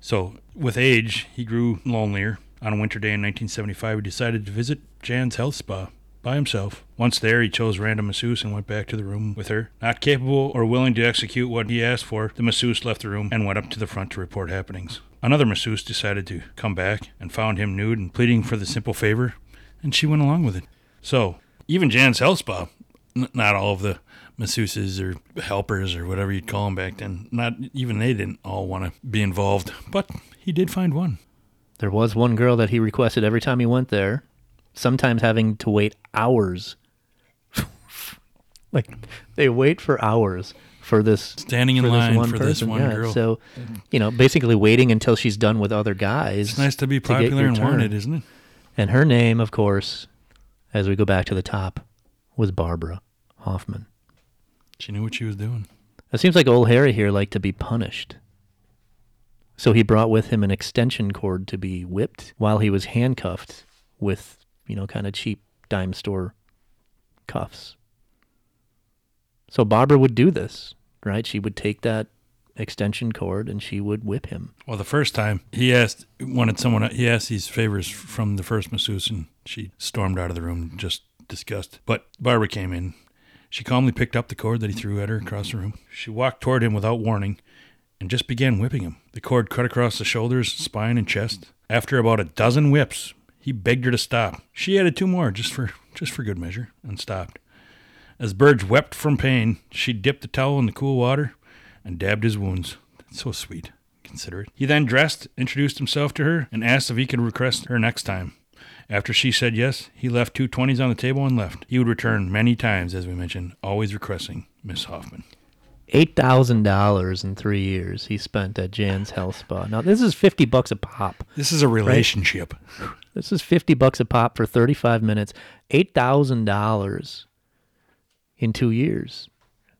S5: So, with age, he grew lonelier. On a winter day in 1975, he decided to visit Jan's health spa by himself. Once there, he chose random masseuse and went back to the room with her. Not capable or willing to execute what he asked for, the masseuse left the room and went up to the front to report happenings. Another masseuse decided to come back and found him nude and pleading for the simple favor, and she went along with it. So, even Jan's health spa, n- not all of the masseuses or helpers or whatever you'd call them back then, not even they didn't all want to be involved. But he did find one.
S1: There was one girl that he requested every time he went there, sometimes having to wait hours. like they wait for hours for this
S5: Standing in
S1: for
S5: line
S1: this one
S5: for this
S1: person.
S5: one
S1: yeah.
S5: girl.
S1: So, you know, basically waiting until she's done with other guys.
S5: It's nice to be popular
S1: your
S5: and
S1: turn.
S5: wanted, isn't it?
S1: And her name, of course, as we go back to the top, was Barbara Hoffman.
S5: She knew what she was doing.
S1: It seems like old Harry here liked to be punished. So he brought with him an extension cord to be whipped while he was handcuffed with, you know, kind of cheap dime store cuffs. So Barbara would do this, right? She would take that extension cord and she would whip him.
S5: Well, the first time he asked, wanted someone, he asked these favors from the first masseuse, and she stormed out of the room, just disgusted. But Barbara came in. She calmly picked up the cord that he threw at her across the room. She walked toward him without warning and just began whipping him. The cord cut across the shoulders, spine, and chest. After about a dozen whips, he begged her to stop. She added two more just for just for good measure and stopped. As Burge wept from pain, she dipped the towel in the cool water and dabbed his wounds. That's so sweet, considerate. He then dressed, introduced himself to her, and asked if he could request her next time. After she said yes, he left two twenties on the table and left. He would return many times, as we mentioned, always requesting Miss Hoffman.
S1: Eight thousand dollars in three years he spent at Jan's Health Spa. Now this is fifty bucks a pop.
S5: This is a relationship.
S1: This is fifty bucks a pop for thirty-five minutes. Eight thousand dollars in two years,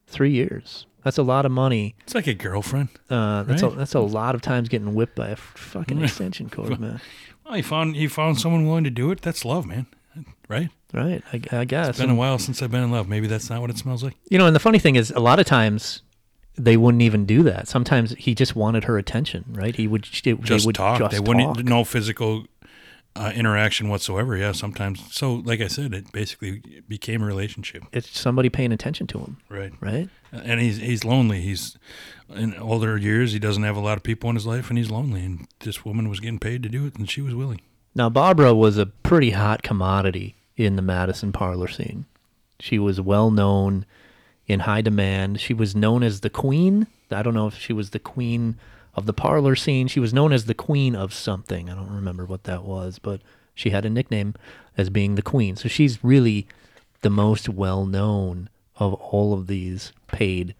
S1: three years. That's a lot of money.
S5: It's like a girlfriend.
S1: Uh, that's a, that's a lot of times getting whipped by a fucking extension cord, man.
S5: Well, he found he found someone willing to do it. That's love, man. Right?
S1: Right? I, I guess.
S5: It's been a while since I've been in love. Maybe that's not what it smells like.
S1: You know, and the funny thing is, a lot of times they wouldn't even do that. Sometimes he just wanted her attention, right? He would they
S5: Just
S1: would
S5: talk.
S1: Just
S5: they wouldn't
S1: talk.
S5: no physical uh, interaction whatsoever. Yeah, sometimes. So, like I said, it basically became a relationship.
S1: It's somebody paying attention to him,
S5: Right.
S1: right?
S5: and he's he's lonely. He's in older years. He doesn't have a lot of people in his life, and he's lonely. And this woman was getting paid to do it, and she was willing.
S1: Now, Barbara was a pretty hot commodity in the Madison parlor scene. She was well known, in high demand. She was known as the queen. I don't know if she was the queen of the parlor scene. She was known as the queen of something. I don't remember what that was, but she had a nickname as being the queen. So she's really the most well known of all of these paid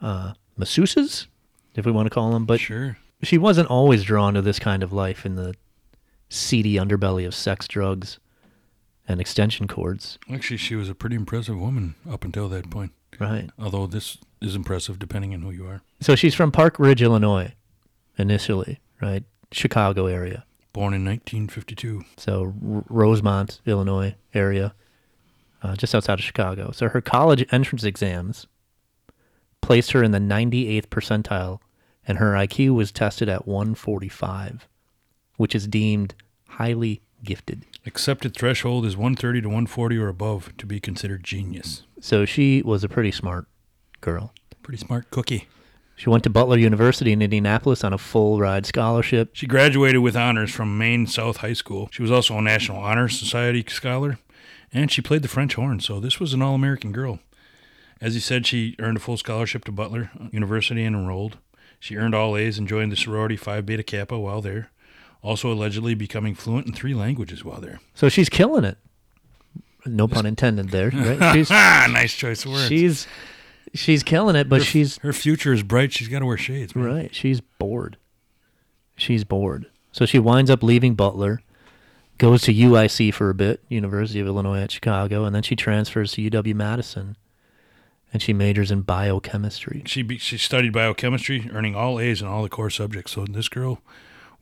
S1: uh, masseuses, if we want to call them. But
S5: Sure.
S1: she wasn't always drawn to this kind of life in the seedy underbelly of sex, drugs, and extension cords.
S5: Actually, she was a pretty impressive woman up until that point.
S1: Right.
S5: Although this is impressive depending on who you are.
S1: So she's from Park Ridge, Illinois, initially, right? Chicago area.
S5: Born in 1952.
S1: So R- Rosemont, Illinois area, uh, just outside of Chicago. So her college entrance exams placed her in the 98th percentile, and her IQ was tested at 145, which is deemed highly gifted.
S5: Accepted threshold is 130 to 140 or above to be considered genius.
S1: So she was a pretty smart girl.
S5: Pretty smart cookie.
S1: She went to Butler University in Indianapolis on a full ride scholarship.
S5: She graduated with honors from Maine South High School. She was also a National Honor Society scholar, and she played the French horn, so this was an all American girl. As he said, she earned a full scholarship to Butler University and enrolled. She earned all A's and joined the sorority Phi Beta Kappa while there, also allegedly becoming fluent in three languages while there.
S1: So she's killing it. No pun intended there. Right? She's
S5: nice choice of words.
S1: she's she's killing it, but
S5: her,
S1: she's
S5: her future is bright. She's got to wear shades. man.
S1: right. She's bored. She's bored. So she winds up leaving Butler, goes to UIC for a bit, University of Illinois at Chicago, and then she transfers to UW Madison, and she majors in biochemistry.
S5: She be, she studied biochemistry, earning all A's in all the core subjects. So this girl,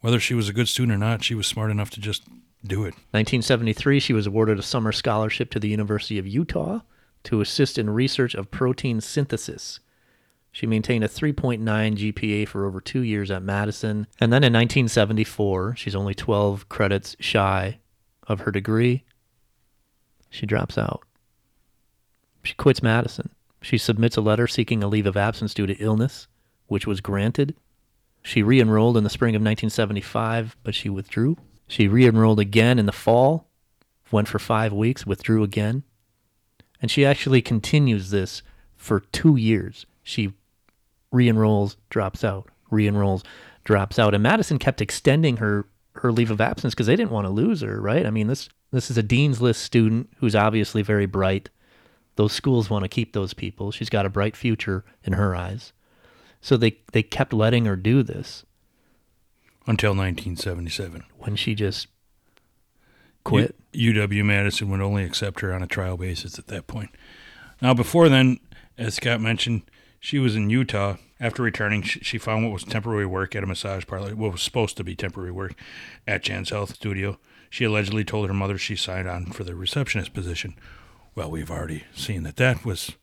S5: whether she was a good student or not, she was smart enough to just do it.
S1: 1973, she was awarded a summer scholarship to the University of Utah to assist in research of protein synthesis. She maintained a 3.9 GPA for over two years at Madison. And then in 1974, she's only 12 credits shy of her degree. She drops out. She quits Madison. She submits a letter seeking a leave of absence due to illness, which was granted. She re enrolled in the spring of 1975, but she withdrew. She re enrolled again in the fall, went for five weeks, withdrew again. And she actually continues this for two years. She re enrolls, drops out, re enrolls, drops out. And Madison kept extending her, her leave of absence because they didn't want to lose her, right? I mean, this, this is a Dean's List student who's obviously very bright. Those schools want to keep those people. She's got a bright future in her eyes. So they, they kept letting her do this
S5: Until 1977.
S1: when she just quit.
S5: U- UW Madison would only accept her on a trial basis at that point. Now, before then, as Scott mentioned, she was in Utah. After returning, she, she found what was temporary work at a massage parlor, what was supposed to be temporary work at Jan's Health Studio. She allegedly told her mother she signed on for the receptionist position. Well, we've already seen that that was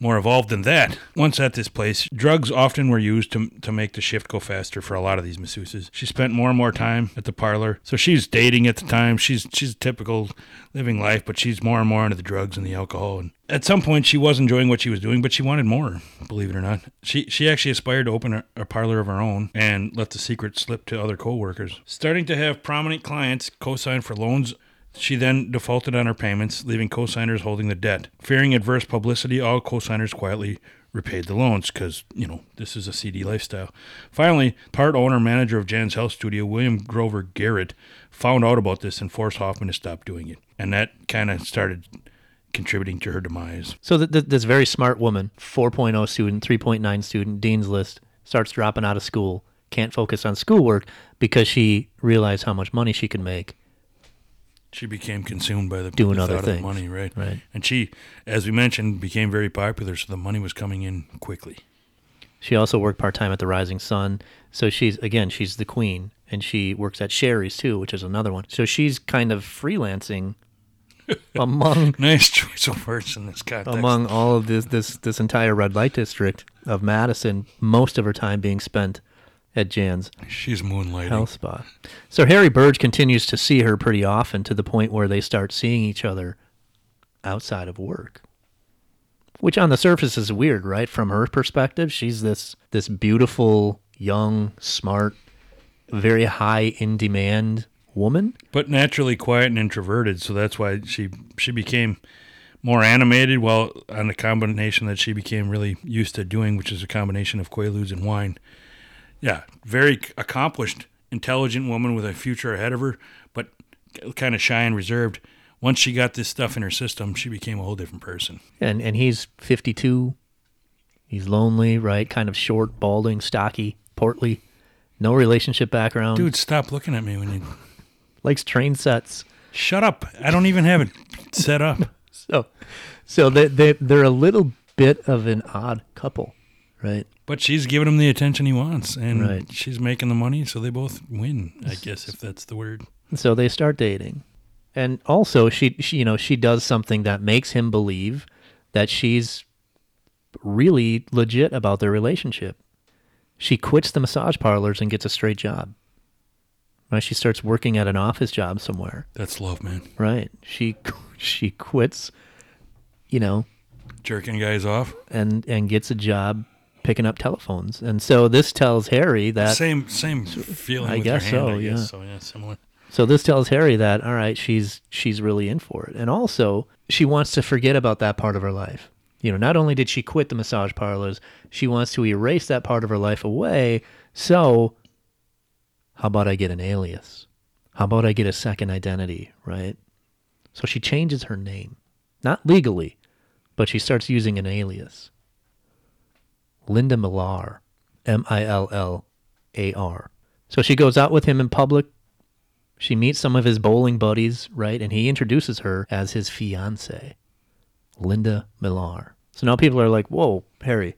S5: more evolved than that. Once at this place, drugs often were used to, to make the shift go faster for a lot of these masseuses. She spent more and more time at the parlor. So she's dating at the time. She's she's typical living life, but she's more and more into the drugs and the alcohol. And at some point, she was enjoying what she was doing, but she wanted more. Believe it or not, she she actually aspired to open a, a parlor of her own and let the secret slip to other co-workers. Starting to have prominent clients co-sign for loans she then defaulted on her payments, leaving cosigners holding the debt. Fearing adverse publicity, all cosigners quietly repaid the loans because, you know, this is a seedy lifestyle. Finally, part owner manager of Jan's Health Studio, William Grover Garrett, found out about this and forced Hoffman to stop doing it. And that kind of started contributing to her demise.
S1: So th- th- this very smart woman, 4.0 student, 3.9 student, dean's list, starts dropping out of school, can't focus on schoolwork because she realized how much money she could make.
S5: She became consumed by the,
S1: Doing
S5: the
S1: other
S5: thought of the
S1: things.
S5: money, right?
S1: Right.
S5: And she, as we mentioned, became very popular, so the money was coming in quickly.
S1: She also worked part time at the Rising Sun. So she's again, she's the queen, and she works at Sherry's too, which is another one. So she's kind of freelancing among
S5: Nice choice of words in this context.
S1: among all of this this this entire red light district of Madison. Most of her time being spent at Jan's
S5: She's moonlighting.
S1: health spa. So Harry Burge continues to see her pretty often to the point where they start seeing each other outside of work. Which on the surface is weird, right? From her perspective, she's this this beautiful, young, smart, very high in demand woman.
S5: but naturally quiet and introverted. So that's why she she became more animated. While on the combination that she became really used to doing, which is a combination of quaaludes and wine. Yeah, very accomplished, intelligent woman with a future ahead of her, but kind of shy and reserved. Once she got this stuff in her system, she became a whole different person.
S1: And and he's 52. He's lonely, right? Kind of short, balding, stocky, portly. No relationship background.
S5: Dude, stop looking at me when you
S1: likes train sets.
S5: shut up. I don't even have it set up.
S1: So, so they they they're a little bit of an odd couple, right?
S5: But she's giving him the attention he wants, and
S1: Right.
S5: she's making the money, so they both win. I guess if that's the word.
S1: So they start dating, and also she, she you know she does something that makes him believe that she's really legit about their relationship. She quits the massage parlors and gets a straight job. Right? She starts working at an office job somewhere.
S5: That's love, man.
S1: Right? She she quits, you know,
S5: Jerking guys off.
S1: and and gets a job picking up telephones. And so this tells Harry that
S5: same same feeling
S1: I
S5: with
S1: guess
S5: hand,
S1: so,
S5: I
S1: yeah.
S5: So yeah, similar.
S1: So this tells Harry that all right, she's she's really in for it. And also, she wants to forget about that part of her life. You know, not only did she quit the massage parlors, she wants to erase that part of her life away. So, how about I get an alias? How about I get a second identity, right? So she changes her name. Not legally, but she starts using an alias. Linda Millar, M I L L A R. So she goes out with him in public, she meets some of his bowling buddies, right? And he introduces her as his fiance, Linda Millar. So now people are like, whoa, Harry.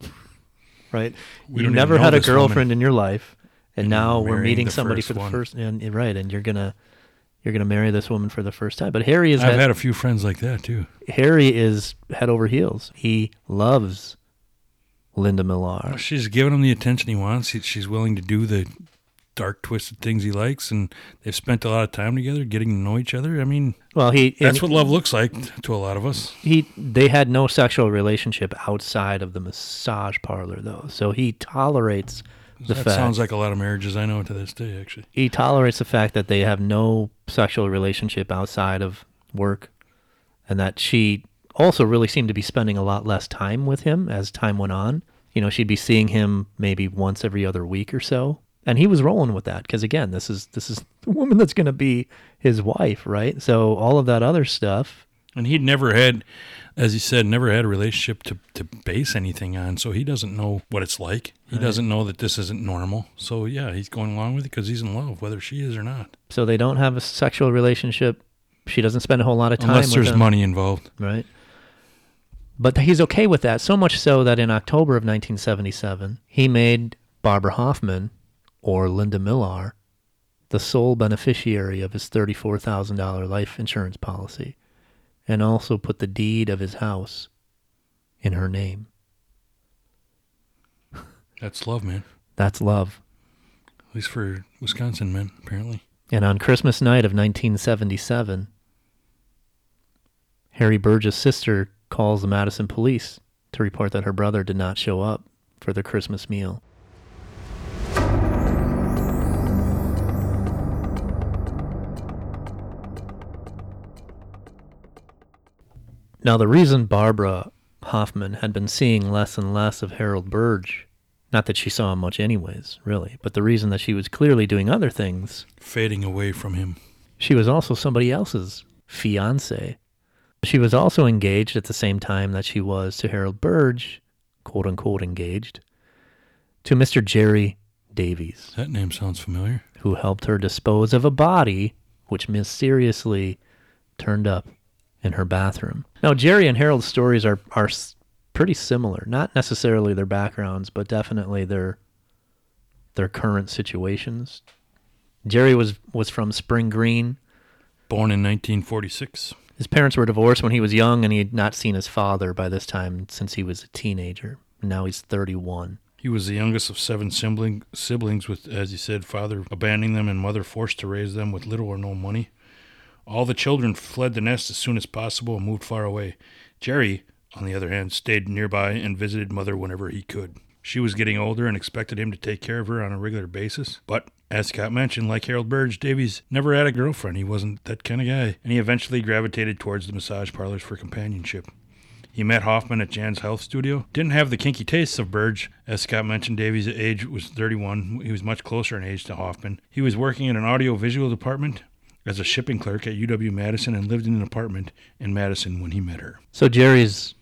S1: right?
S5: We
S1: you never had a girlfriend
S5: woman.
S1: in your life. And,
S5: And
S1: now we're meeting somebody for the
S5: one.
S1: first and right, and you're gonna you're gonna marry this woman for the first time. But Harry is
S5: I've
S1: head,
S5: had a few friends like that too.
S1: Harry is head over heels. He loves Linda Millar.
S5: She's giving him the attention he wants. He- She's willing to do the dark, twisted things he likes, and they've spent a lot of time together, getting to know each other. I mean,
S1: Well, he
S5: that's what love looks like to a lot of us.
S1: he they had no sexual relationship outside of the massage parlor though so he tolerates the
S5: that
S1: fact
S5: sounds like a lot of marriages I know to this day, actually.
S1: he tolerates the fact that they have no sexual relationship outside of work and that she also really seemed to be spending a lot less time with him as time went on. You know, she'd be seeing him maybe once every other week or so. And he was rolling with that because again, this is this is the woman that's going to be his wife, right? So all of that other stuff,
S5: And he'd never had, as he said, never had a relationship to, to base anything on. So he doesn't know what it's like. He doesn't know that this isn't normal. So yeah, he's going along with it because he's in love, whether she is or not.
S1: so they don't have a sexual relationship. She doesn't spend a whole lot of time
S5: Unless
S1: with
S5: there's money involved.
S1: right? But he's okay with that, so much so that in October of 1977, he made Barbara Hoffman, or Linda Millar, the sole beneficiary of his $34,000 life insurance policy, and also put the deed of his house in her name.
S5: That's love, man.
S1: That's love.
S5: At least for Wisconsin men, apparently.
S1: And on Christmas night of 1977, Harry Burge's sister calls the Madison police to report that her brother did not show up for their Christmas meal. Now, the reason Barbara Hoffman had been seeing less and less of Harold Burge, not that she saw him much anyways, really, but the reason that she was clearly doing other things
S5: Fading away from him.
S1: she was also somebody else's fiance. She was also engaged at the same time that she was to Harold Burge, quote unquote engaged, to Mr. Jerry Davies,
S5: That name sounds familiar.
S1: who helped her dispose of a body which mysteriously turned up in her bathroom. Now, Jerry and Harold's stories are, are pretty similar. Not necessarily their backgrounds, but definitely their their current situations. Jerry was was from Spring Green,
S5: Born in 1946.
S1: His parents were divorced when he was young, and he had not seen his father by this time since he was a teenager. Now he's 31.
S5: He was the youngest of seven sibling, siblings, with, as you said, father abandoning them and mother forced to raise them with little or no money. All the children fled the nest as soon as possible and moved far away. Jerry, on the other hand, stayed nearby and visited mother whenever he could. She was getting older and expected him to take care of her on a regular basis. But, as Scott mentioned, like Harold Burge, Davies never had a girlfriend. He wasn't that kind of guy. And he eventually gravitated towards the massage parlors for companionship. He met Hoffman at Jan's health studio. Didn't have the kinky tastes of Burge. As Scott mentioned, Davies' age was 31. He was much closer in age to Hoffman. He was working in an audio visual department as a shipping clerk at UW Madison and lived in an apartment in Madison when he met her.
S1: So Jerry's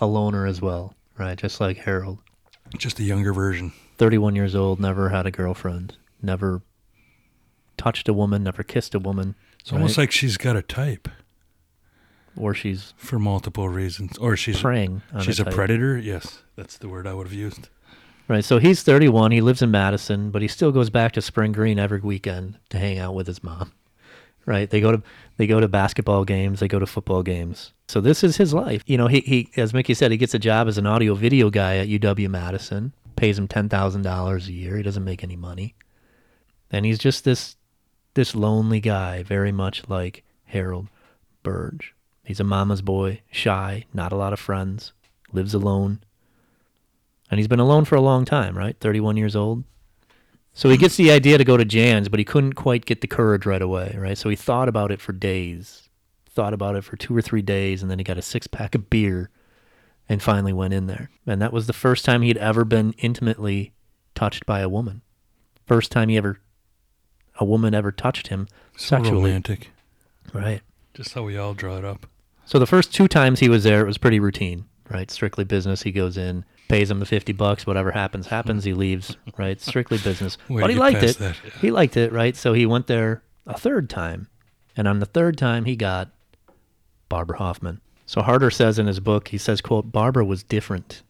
S1: a loner as well, right? Just like Harold.
S5: Just a younger version.
S1: 31 years old, never had a girlfriend, never touched a woman, never kissed a woman.
S5: It's almost like she's got a type
S1: or she's
S5: for multiple reasons. Or she's
S1: preying on
S5: she's
S1: a
S5: a predator. Yes, that's the word I would have used.
S1: Right. So he's 31. He lives in Madison, but he still goes back to Spring Green every weekend to hang out with his mom. Right. They go to they go to basketball games. They go to football games. So this is his life. You know, he, he as Mickey said, he gets a job as an audio video guy at UW Madison. Pays him ten thousand dollars a year. He doesn't make any money, and he's just this this lonely guy, very much like Harold Burge. He's a mama's boy, shy, not a lot of friends, lives alone. And he's been alone for a long time, right? 31 years old. So he gets the idea to go to Jan's, but he couldn't quite get the courage right away, right? So he thought about it for days, thought about it for two or three days, and then he got a six pack of beer and finally went in there. And that was the first time he'd ever been intimately touched by a woman. First time he ever, a woman ever touched him
S5: So
S1: sexually.
S5: romantic.
S1: Right.
S5: Just how we all draw it up.
S1: So the first two times he was there, it was pretty routine, right? Strictly business. He goes in, pays him the fifty bucks. Whatever happens, happens. He leaves, right? Strictly business. But he liked it.
S5: yeah.
S1: He liked it, right? So he went there a third time, and on the third time he got Barbara Hoffman. So Harter says in his book, he says, "quote Barbara was different.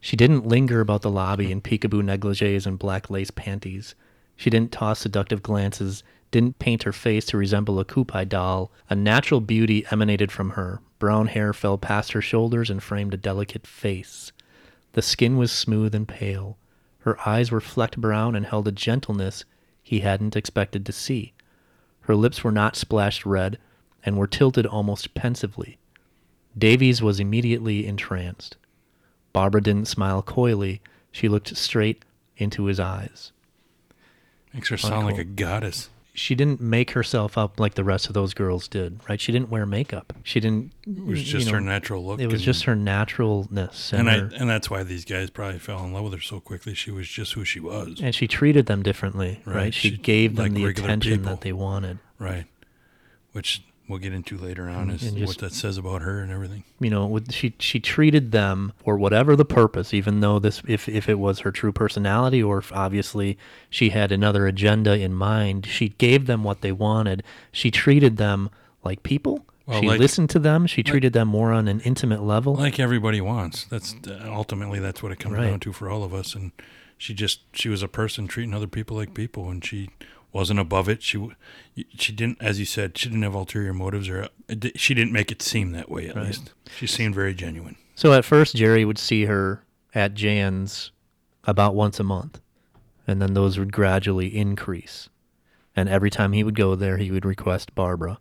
S1: She didn't linger about the lobby in peekaboo negligees and black lace panties. She didn't toss seductive glances, didn't paint her face to resemble a Kewpie doll. A natural beauty emanated from her. Brown hair fell past her shoulders and framed a delicate face. The skin was smooth and pale. Her eyes were flecked brown and held a gentleness he hadn't expected to see. Her lips were not splashed red and were tilted almost pensively. Davies was immediately entranced. Barbara didn't smile coyly. She looked straight into his eyes.
S5: Makes her sound like a goddess.
S1: she didn't make herself up like the rest of those girls did, right? She didn't wear makeup. She didn't.
S5: It was
S1: you
S5: just
S1: know,
S5: her natural look.
S1: It was
S5: and-
S1: just her naturalness, and,
S5: and I
S1: her,
S5: and that's why these guys probably fell in love with her so quickly. She was just who she was.
S1: and she treated them differently, right?
S5: Right,
S1: She,
S5: she-
S1: gave them
S5: like
S1: the attention
S5: people.
S1: that they wanted.
S5: Right. Which we'll get into later on is
S1: and
S5: what that says about her and everything.
S1: you know, she she treated them for whatever the purpose, even though this if if it was her true personality or if obviously she had another agenda in mind, she gave them what they wanted. She treated them like people.
S5: Well,
S1: she
S5: like-
S1: listened to them. She treated them more on an intimate level.
S5: Like everybody wants. That's ultimately that's what it comes
S1: Right.
S5: down to for all of us. And she just she was a person treating other people like people, and she wasn't above it. She she didn't, as you said, she didn't have ulterior motives, or she didn't make it seem that way. At least she seemed very genuine.
S1: So at first, Jerry would see her at Jan's about once a month, and then those would gradually increase. And every time he would go there, he would request Barbara.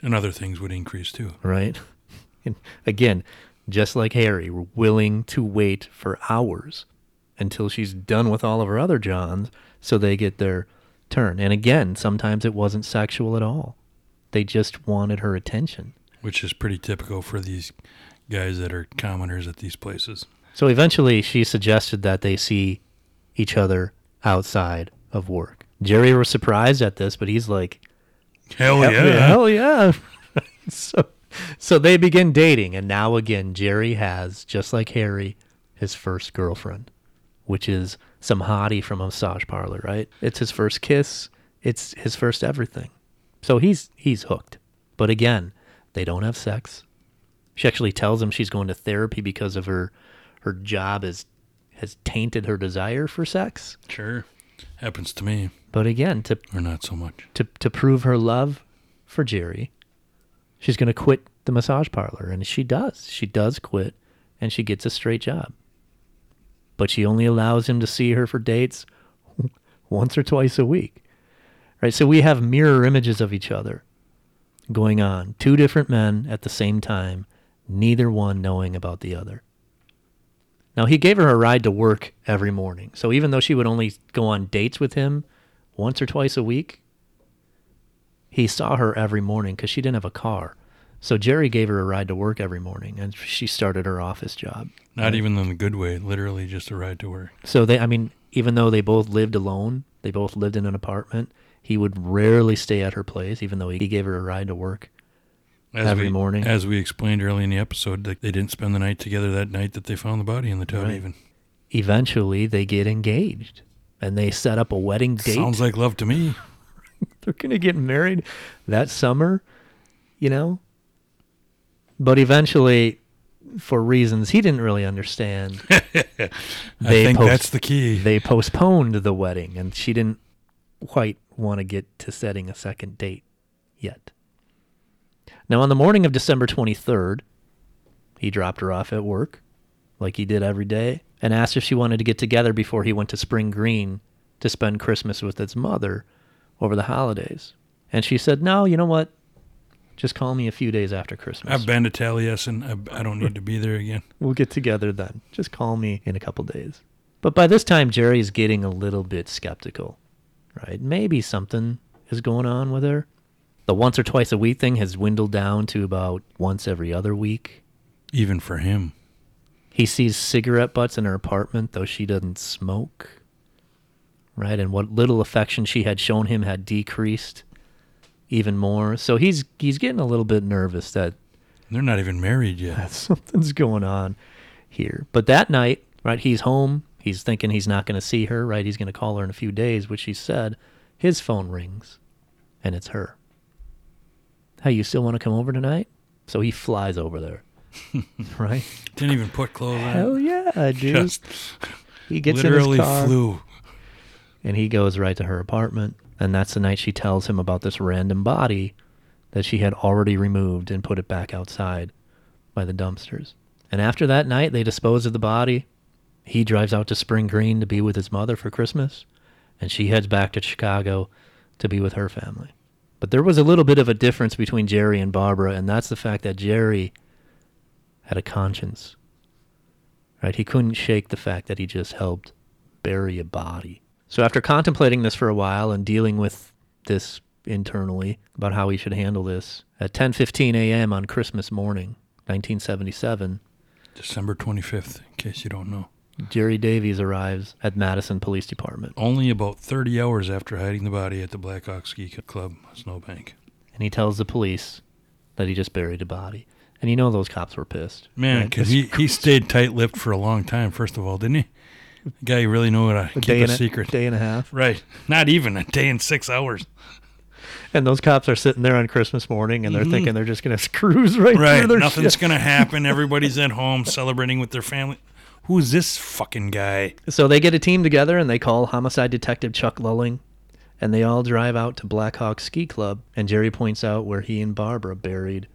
S5: And other things would increase too.
S1: right? And again, just like Harry, we're willing to wait for hours until she's done with all of her other Johns so they get their turn. And again, sometimes it wasn't sexual at all. They just wanted her attention.
S5: which is pretty typical for these guys that are commoners at these places.
S1: So eventually she suggested that they see each other outside of work. Jerry was surprised at this, but he's like,
S5: Hell
S1: Hell
S5: yeah.
S1: Hell yeah. so, so they begin dating, and now again, Jerry has, just like Harry, his first girlfriend, which is some hottie from a massage parlor, right? It's his first kiss. It's his first everything. So he's he's hooked. But again, they don't have sex. She actually tells him she's going to therapy because of her her job is has tainted her desire for sex.
S5: Sure. Happens to me,
S1: But again, to
S5: or not so much.
S1: to to prove her love for Jerry, she's going to quit the massage parlor, and she does. She does quit, and she gets a straight job. But she only allows him to see her for dates once or twice a week. Right? So we have mirror images of each other going on. Two different men at the same time, neither one knowing about the other. Now, he gave her a ride to work every morning. So even though she would only go on dates with him once or twice a week, he saw her every morning because she didn't have a car. So Jerry gave her a ride to work every morning, and she started her office job.
S5: Not even in the good way, literally just a ride to work.
S1: So they, I mean, even though they both lived alone, they both lived in an apartment. He would rarely stay at her place, even though he gave her a ride to work.
S5: As
S1: Every
S5: we,
S1: morning.
S5: As we explained early in the episode, they, they didn't spend the night together that night that they found the body in the tub,
S1: Right.
S5: even.
S1: Eventually, they get engaged, and they set up a wedding date.
S5: Sounds like love to me.
S1: they're going to get married that summer, you know? But eventually, for reasons he didn't really understand,
S5: I
S1: They
S5: think
S1: post-
S5: that's the key.
S1: they postponed the wedding, and she didn't quite want to get to setting a second date yet. Now, on the morning of December 23rd, he dropped her off at work, like he did every day, and asked if she wanted to get together before he went to Spring Green to spend Christmas with his mother over the holidays. And she said, No, you know what? Just call me a few days after Christmas.
S5: I've been to Taliesin. I, I don't need to be there again.
S1: We'll get together then. Just call me in a couple days. But by this time, Jerry's getting a little bit skeptical, right? Maybe something is going on with her. The once or twice a week thing has dwindled down to about once every other week.
S5: Even for him.
S1: He sees cigarette butts in her apartment, though she doesn't smoke, right? And what little affection she had shown him had decreased even more. So he's he's getting a little bit nervous that
S5: They're not even married yet.
S1: something's going on here. But that night, right, he's home. He's thinking he's not going to see her, right? He's going to call her in a few days, which he said. His phone rings, and it's her. Hey, you still want to come over tonight? So he flies over there, right?
S5: Didn't even put clothes on.
S1: Hell yeah, dude.
S5: Just
S1: he gets
S5: literally
S1: in his car
S5: flew.
S1: and he goes right to her apartment. And that's the night she tells him about this random body that she had already removed and put it back outside by the dumpsters. And after that night, they dispose of the body. He drives out to Spring Green to be with his mother for Christmas, and she heads back to Chicago to be with her family. But there was a little bit of a difference between Jerry and Barbara, and that's the fact that Jerry had a conscience. Right? He couldn't shake the fact that he just helped bury a body. So after contemplating this for a while and dealing with this internally about how he should handle this. At 10:15 a.m. on Christmas morning, 1977,
S5: December 25th, in case you don't know.
S1: Jerry Davies arrives at Madison Police Department,
S5: Only about 30 hours after hiding the body at the Black Blackhawk Ski Club, Snowbank.
S1: and he tells the police that he just buried a body. And you know those cops were pissed.
S5: Man,
S1: right?
S5: because he, he stayed tight lipped for a long time, first of all, didn't he? The guy really knew how to
S1: a
S5: keep
S1: day
S5: a
S1: and
S5: secret.
S1: day and a half.
S5: Right. Not even a day and six hours.
S1: And those cops are sitting there on Christmas morning and they're mm-hmm. thinking they're just going to cruise right.
S5: Right.
S1: through their
S5: Nothing's
S1: shit.
S5: going to happen. Everybody's at home celebrating with their family. Who's this fucking guy?
S1: So they get a team together and they call homicide detective Chuck Lulling and they all drive out to Blackhawk Ski Club and Jerry points out where he and Barbara buried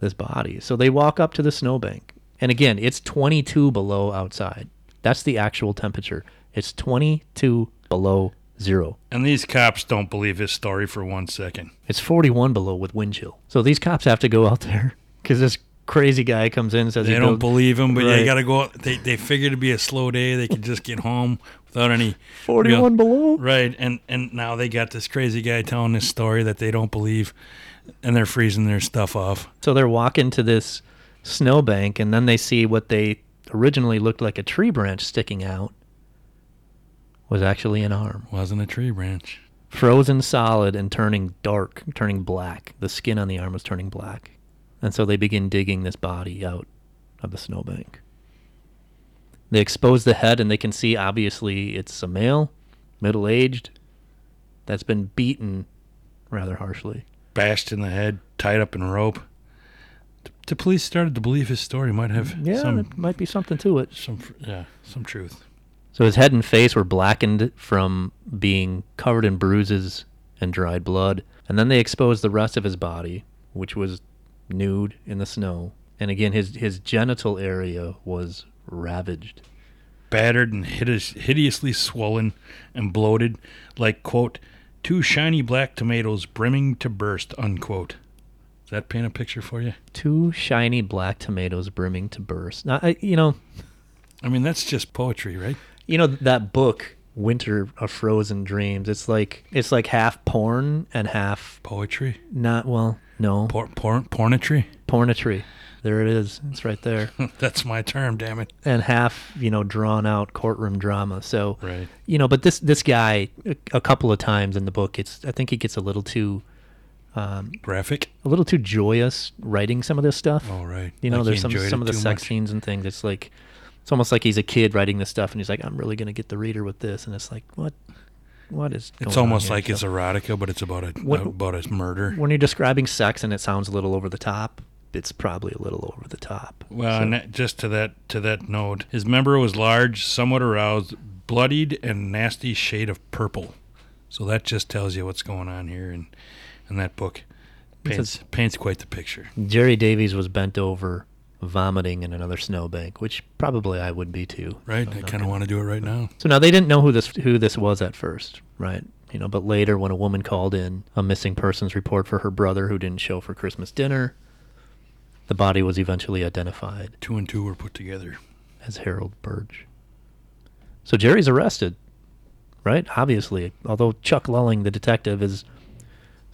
S1: this body. So they walk up to the snowbank. And again, it's 22 below outside. That's the actual temperature. It's 22 below zero.
S5: And these cops don't believe his story for one second.
S1: It's 41 below with wind chill. So these cops have to go out there because this crazy guy comes in and says
S5: They don't
S1: built-
S5: believe him, but
S1: Right.
S5: they got to go. out- They they figure to be a slow day. They could just get home without any
S1: 41
S5: real-
S1: below.
S5: Right, and and now they got this crazy guy telling this story that they don't believe, and they're freezing their stuff off.
S1: So they're walking to this snowbank, and then they see what they originally looked like a tree branch sticking out was actually an arm,
S5: Wasn't a tree branch.
S1: frozen solid and turning dark, turning black. The skin on the arm was turning black, and so they begin digging this body out of the snowbank. They expose the head, and they can see obviously it's a male, middle-aged, that's been beaten rather harshly.
S5: Bashed in the head, tied up in rope. The- The police started to believe his story might have
S1: Yeah,
S5: some
S1: there might be something to it.
S5: some yeah some truth.
S1: So his head and face were blackened from being covered in bruises and dried blood. And then they exposed the rest of his body, which was nude in the snow. And again, his, his genital area was ravaged.
S5: battered and hideous, hideously swollen and bloated, like quote, two shiny black tomatoes brimming to burst, unquote. That paint a picture for you?
S1: Two shiny black tomatoes brimming to burst. Now, I, you know,
S5: I mean, that's just poetry, right?
S1: you know that book, Winter of Frozen Dreams. It's like it's like half porn and half
S5: Poetry,
S1: not. Well, no,
S5: Por- porn, pornetry.
S1: pornetry. There it is. It's right there.
S5: that's my term, damn it.
S1: and half you know drawn out courtroom drama so
S5: Right.
S1: you know but this this guy a, a couple of times in the book it's i think he gets a little too um,
S5: Graphic.
S1: a little too joyous writing some of this stuff
S5: All right.
S1: you know
S5: Like
S1: there's some some of the sex
S5: much.
S1: scenes and things it's like it's almost like he's a kid writing this stuff and he's like i'm really going to get the reader with this and it's like what what is
S5: It's almost like
S1: So
S5: it's erotica, but it's about a
S1: What-
S5: about a murder.
S1: when you're describing sex and it sounds a little over the top it's probably a little over the top
S5: Well,
S1: So-
S5: and that, just to that to that note, his member was large, somewhat aroused, bloodied, and nasty shade of purple. So that just tells you what's going on here, and and that book paints paints quite the picture.
S1: Jerry Davies was bent over, vomiting in another snowbank, which probably I would be too.
S5: Right? I kind of want to do it right now.
S1: So now they didn't know who this who this was at first, right? You know, but later when a woman called in a missing persons report for her brother who didn't show for Christmas dinner, the body was eventually identified
S5: Two and two were put together.
S1: as Harold Burge. So Jerry's arrested, right? Obviously, although Chuck Lulling, the detective, is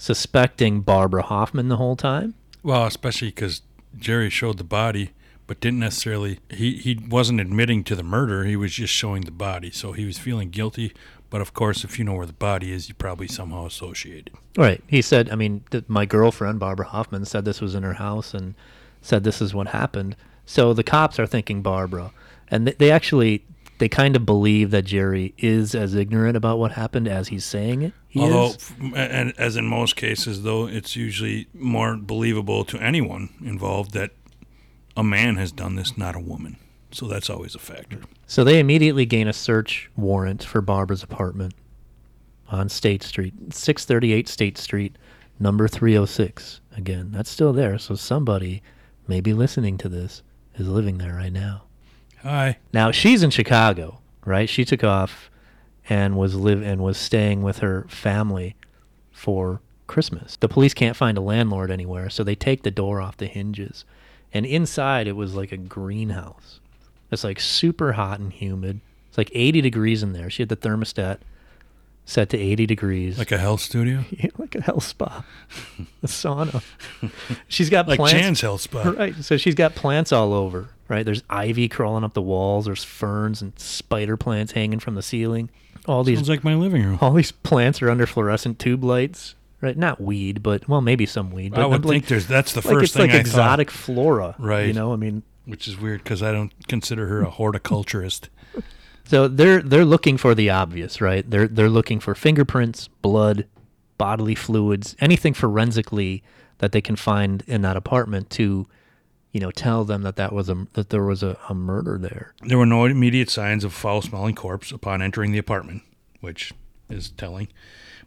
S1: suspecting Barbara Hoffman the whole time.
S5: Well, especially because Jerry showed the body, but didn't necessarily. He he wasn't admitting to the murder. He was just showing the body, so he was feeling guilty. But of course, if you know where the body is, you probably somehow associated.
S1: Right. He said, I mean, th- my girlfriend, Barbara Hoffman, said this was in her house and said this is what happened. So the cops are thinking Barbara. And th- they actually, they kind of believe that Jerry is as ignorant about what happened as he's saying it. He
S5: Although,
S1: is.
S5: f- and as in most cases, though, it's usually more believable to anyone involved that a man has done this, not a woman. So that's always a factor.
S1: So they immediately gain a search warrant for Barbara's apartment on State Street, 638 State Street, number 306. Again, that's still there. So somebody, maybe listening to this, is living there right now.
S5: Hi.
S1: Now she's in Chicago, right? She took off and was live and was staying with her family for Christmas. The police can't find a landlord anywhere, so they take the door off the hinges. And inside it was like a greenhouse. It's like super hot and humid. It's like 80 degrees in there. She had the thermostat set to 80 degrees.
S5: Like a health studio?
S1: Yeah, like a health spa, a sauna. She's got
S5: Like
S1: plants.
S5: Jan's health spa.
S1: Right. So she's got plants all over, right? There's ivy crawling up the walls, there's ferns and spider plants hanging from the ceiling. All these
S5: Sounds like my living room.
S1: all these plants are under fluorescent tube lights, right? Not weed, but well, maybe some weed. But
S5: I would
S1: like,
S5: think there's that's the
S1: like
S5: first
S1: it's
S5: thing
S1: like
S5: I
S1: exotic flora,
S5: right?
S1: You know, I mean,
S5: which is weird because I don't consider her a horticulturist.
S1: So they're they're looking for the obvious, right? They're they're looking for fingerprints, blood, bodily fluids, anything forensically that they can find in that apartment to, you know, tell them that that was a that there was a, a murder there.
S5: There were no immediate signs of foul-smelling corpse upon entering the apartment, which is telling.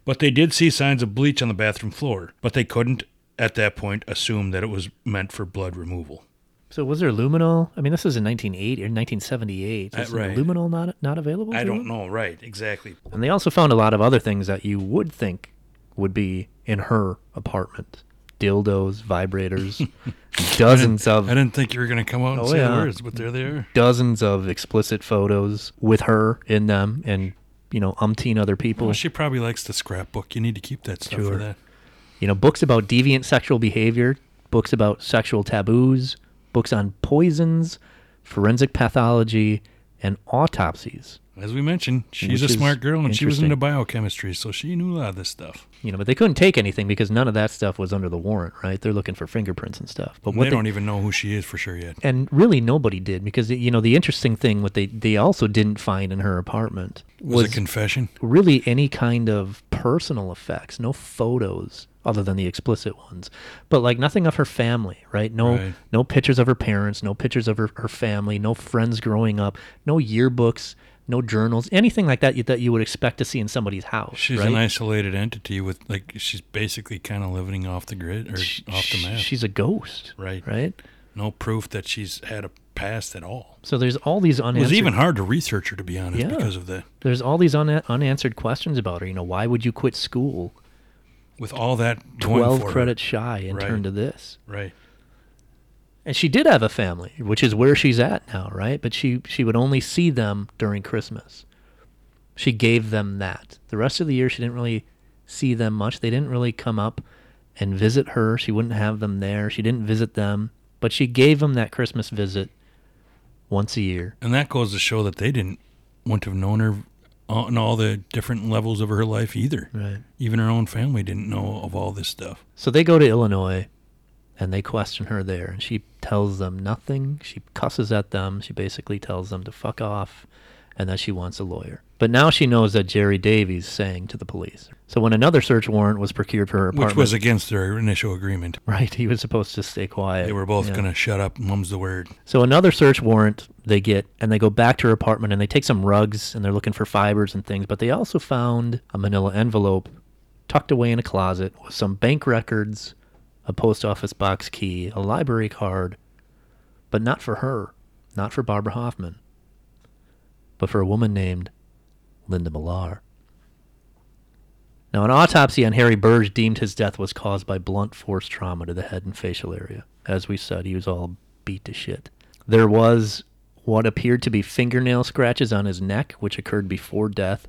S5: But they did see signs of bleach on the bathroom floor, but they couldn't at that point assume that it was meant for blood removal.
S1: So was there luminol? I mean, this is in 1980 or 1978.
S5: Uh,
S1: Is
S5: right.
S1: luminol not not available?
S5: I don't
S1: them?
S5: know, right? Exactly.
S1: And they also found a lot of other things that you would think would be in her apartment: dildos, vibrators, dozens of
S5: I didn't think you were going to come out and
S1: Oh,
S5: say
S1: yeah.
S5: words, but they are. there.
S1: dozens of explicit photos with her in them and you know umpteen other people
S5: Well, she probably likes the scrapbook. You need to keep that stuff
S1: Sure.
S5: for that.
S1: you know books about deviant sexual behavior books about sexual taboos books on poisons forensic pathology and autopsies
S5: As we mentioned, she's a smart girl and she was into biochemistry, so she knew a lot of this stuff.
S1: you know but they couldn't take anything because none of that stuff was under the warrant right they're looking for fingerprints and stuff but
S5: they
S1: they,
S5: don't even know who she is for sure yet.
S1: and really nobody did because you know the interesting thing what they they also didn't find in her apartment
S5: Was, a confession?
S1: really any kind of personal effects, no photos other than the explicit ones, but like nothing of her family, right? No,
S5: Right.
S1: no pictures of her parents, no pictures of her, her family, no friends growing up, no yearbooks, no journals, anything like that that you would expect to see in somebody's house.
S5: She's
S1: right?
S5: an isolated entity with like she's basically kind of living off the grid or
S1: Sh-
S5: off the map.
S1: She's a ghost,
S5: Right.
S1: Right.
S5: no proof that she's had a past at all.
S1: So there's all these
S5: It
S1: unanswered.
S5: was even hard to research her to be honest
S1: Yeah.
S5: because of the
S1: there's all these un- unanswered questions about her. You know, why would you quit school,
S5: with all that
S1: twelve
S5: for her.
S1: credits shy, and
S5: Right.
S1: turn to this?
S5: Right.
S1: And she did have a family, which is where she's at now, right? But she she would only see them during Christmas. She gave them that. The rest of the year she didn't really see them much. They didn't really come up and visit her. She wouldn't have them there. She didn't visit them, but she gave them that Christmas visit once a year.
S5: And that goes to show that they didn't want to have known her on all the different levels of her life either.
S1: Right.
S5: Even her own family didn't know of all this stuff.
S1: So they go to Illinois and they question her there and she tells them nothing. She cusses at them. She basically tells them to fuck off and that she wants a lawyer. But now she knows that Jerry Davies sang to the police. So when another search warrant was procured for her apartment,
S5: Which was against their initial agreement.
S1: right, he was supposed to stay quiet.
S5: They were both
S1: Yeah.
S5: going to shut up. Mum's the word.
S1: So another search warrant they get, and they go back to her apartment and they take some rugs and they're looking for fibers and things. But they also found a manila envelope tucked away in a closet with some bank records, a post office box key, a library card, but not for her, not for Barbara Hoffman, but for a woman named Linda Millar. Now, an autopsy on Harry Burge deemed his death was caused by blunt force trauma to the head and facial area. As we said, he was all beat to shit. There was what appeared to be fingernail scratches on his neck, which occurred before death,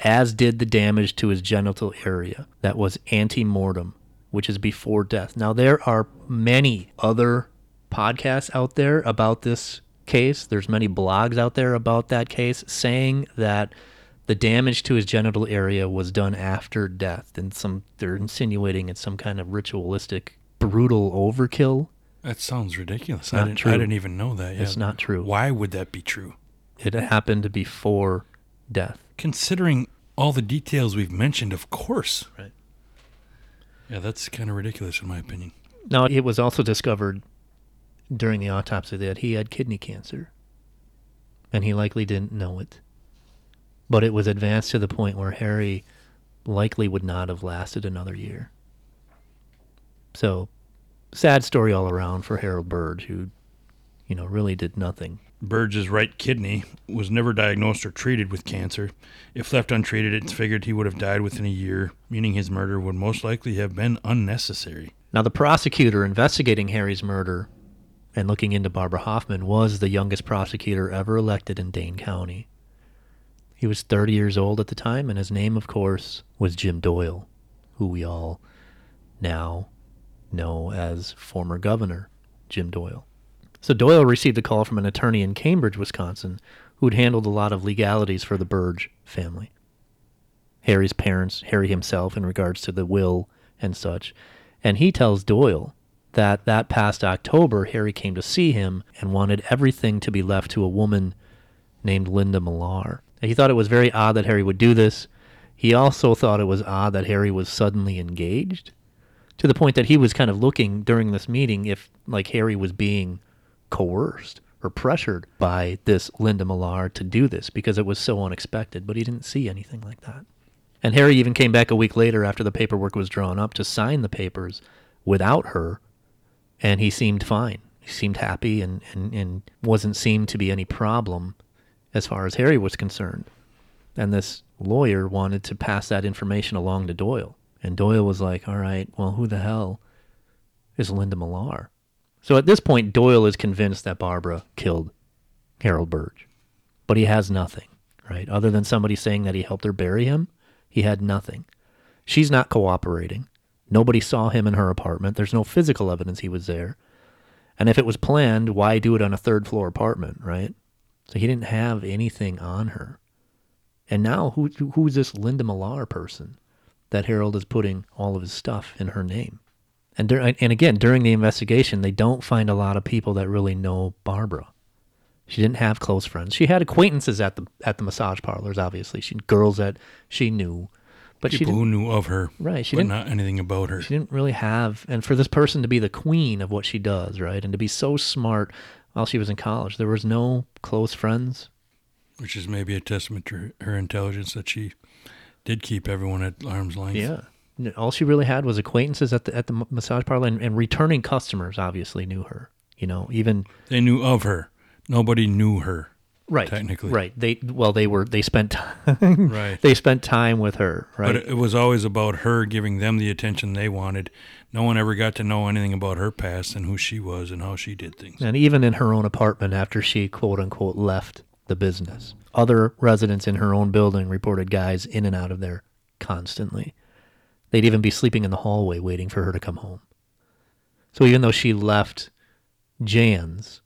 S1: as did the damage to his genital area. That was ante mortem, which is before death. Now, there are many other podcasts out there about this case. There's many blogs out there about that case saying that the damage to his genital area was done after death and some they're insinuating it's some kind of ritualistic brutal overkill
S5: That sounds ridiculous. I
S1: Not
S5: didn't,
S1: true.
S5: I didn't even know that.
S1: It's not true.
S5: Why would that be true?
S1: it happened before death
S5: Considering all the details we've mentioned, of course.
S1: Right.
S5: Yeah, that's kind of ridiculous in my opinion.
S1: now it was also discovered during the autopsy that he had kidney cancer and he likely didn't know it but it was advanced to the point where harry likely would not have lasted another year so sad story all around for harold burge who you know really did nothing
S5: Burge's right kidney was never diagnosed or treated with cancer. If left untreated, it's figured he would have died within a year, meaning his murder would most likely have been unnecessary.
S1: Now, the prosecutor investigating Harry's murder and looking into Barbara Hoffman was the youngest prosecutor ever elected in Dane County. He was 30 years old at the time, and his name, of course, was Jim Doyle, who we all now know as former governor Jim Doyle. So Doyle received a call from an attorney in Cambridge, Wisconsin, who'd handled a lot of legalities for the Burge family. Harry's parents, Harry himself, in regards to the will and such. And he tells Doyle that that past October, Harry came to see him and wanted everything to be left to a woman named Linda Millar. He thought it was very odd that Harry would do this. He also thought it was odd that Harry was suddenly engaged to the point that he was kind of looking during this meeting if like Harry was being coerced or pressured by this Linda Millar to do this because it was so unexpected, but he didn't see anything like that. And Harry even came back a week later after the paperwork was drawn up to sign the papers without her, and he seemed fine. He seemed happy and, and, and wasn't seemed to be any problem as far as Harry was concerned. And this lawyer wanted to pass that information along to Doyle. And Doyle was like, all right, well, who the hell is Linda Millar? So at this point, Doyle is convinced that Barbara killed Harold Burge. But he has nothing, right? Other than somebody saying that he helped her bury him, he had nothing. She's not cooperating. Nobody saw him in her apartment. There's no physical evidence he was there. And if it was planned, why do it on a third floor apartment, right? So he didn't have anything on her. And now, who, who's this Linda Millar person that Harold is putting all of his stuff in her name? And, dur- and again, during the investigation, they don't find a lot of people that really know Barbara. She didn't have close friends. She had acquaintances at the at the massage parlors. Obviously, she girls that she knew, but
S5: People who knew of her,
S1: right. She
S5: but
S1: didn't
S5: not anything about her.
S1: she didn't really have and for this person to be the queen of what she does right and to be so smart while she was in college there was no close friends
S5: which is maybe a testament to her, intelligence that she did keep everyone at arm's length.
S1: yeah all she really had was acquaintances at the at the massage parlor and, and returning customers obviously knew her you know even
S5: They knew of her. Nobody knew her.
S1: Right
S5: Technically.
S1: right they well they were they spent time
S5: Right.
S1: they spent time with her right
S5: But it, it was always about her giving them the attention they wanted. No one ever got to know anything about her past and who she was and how she did things.
S1: and even in her own apartment after she quote unquote left the business. Other residents in her own building reported guys in and out of there constantly. They'd even be sleeping in the hallway waiting for her to come home. So even though she left Jan's,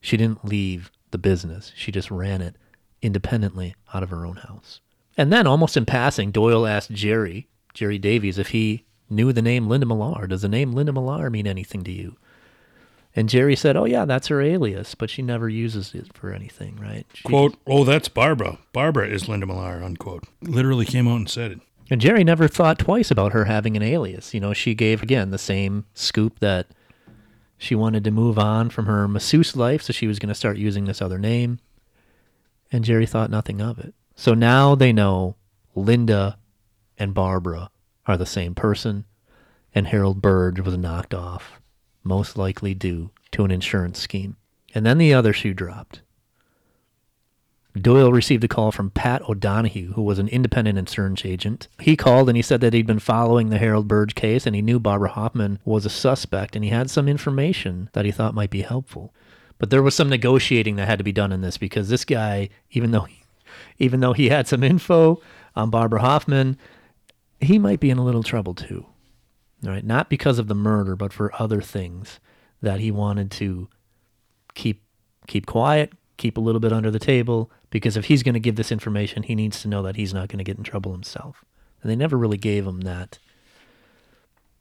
S1: she didn't leave the business. She just ran it independently out of her own house. And then, almost in passing, Doyle asked Jerry, Jerry Davies, if he knew the name Linda Millar. Does the name Linda Millar mean anything to you? And Jerry said, "Oh yeah, that's her alias, but she never uses it for anything, right?" She-
S5: Quote, oh, that's Barbara. Barbara is Linda Millar, unquote. Literally came out and said it.
S1: And Jerry never thought twice about her having an alias. You know, she gave again the same scoop that she wanted to move on from her masseuse life, so she was going to start using this other name. And Jerry thought nothing of it. So now they know Linda and Barbara are the same person, and Harold Burge was knocked off, most likely due to an insurance scheme. And then the other shoe dropped. Doyle received a call from Pat O'Donohue, who was an independent insurance agent. He called and he said that he'd been following the Harold Burge case and he knew Barbara Hoffman was a suspect and he had some information that he thought might be helpful. But there was some negotiating that had to be done in this because this guy, even though even though he had some info on Barbara Hoffman, he might be in a little trouble too. Right, not because of the murder, but for other things that he wanted to keep keep quiet, keep a little bit under the table, because if he's going to give this information, he needs to know that he's not going to get in trouble himself. And they never really gave him that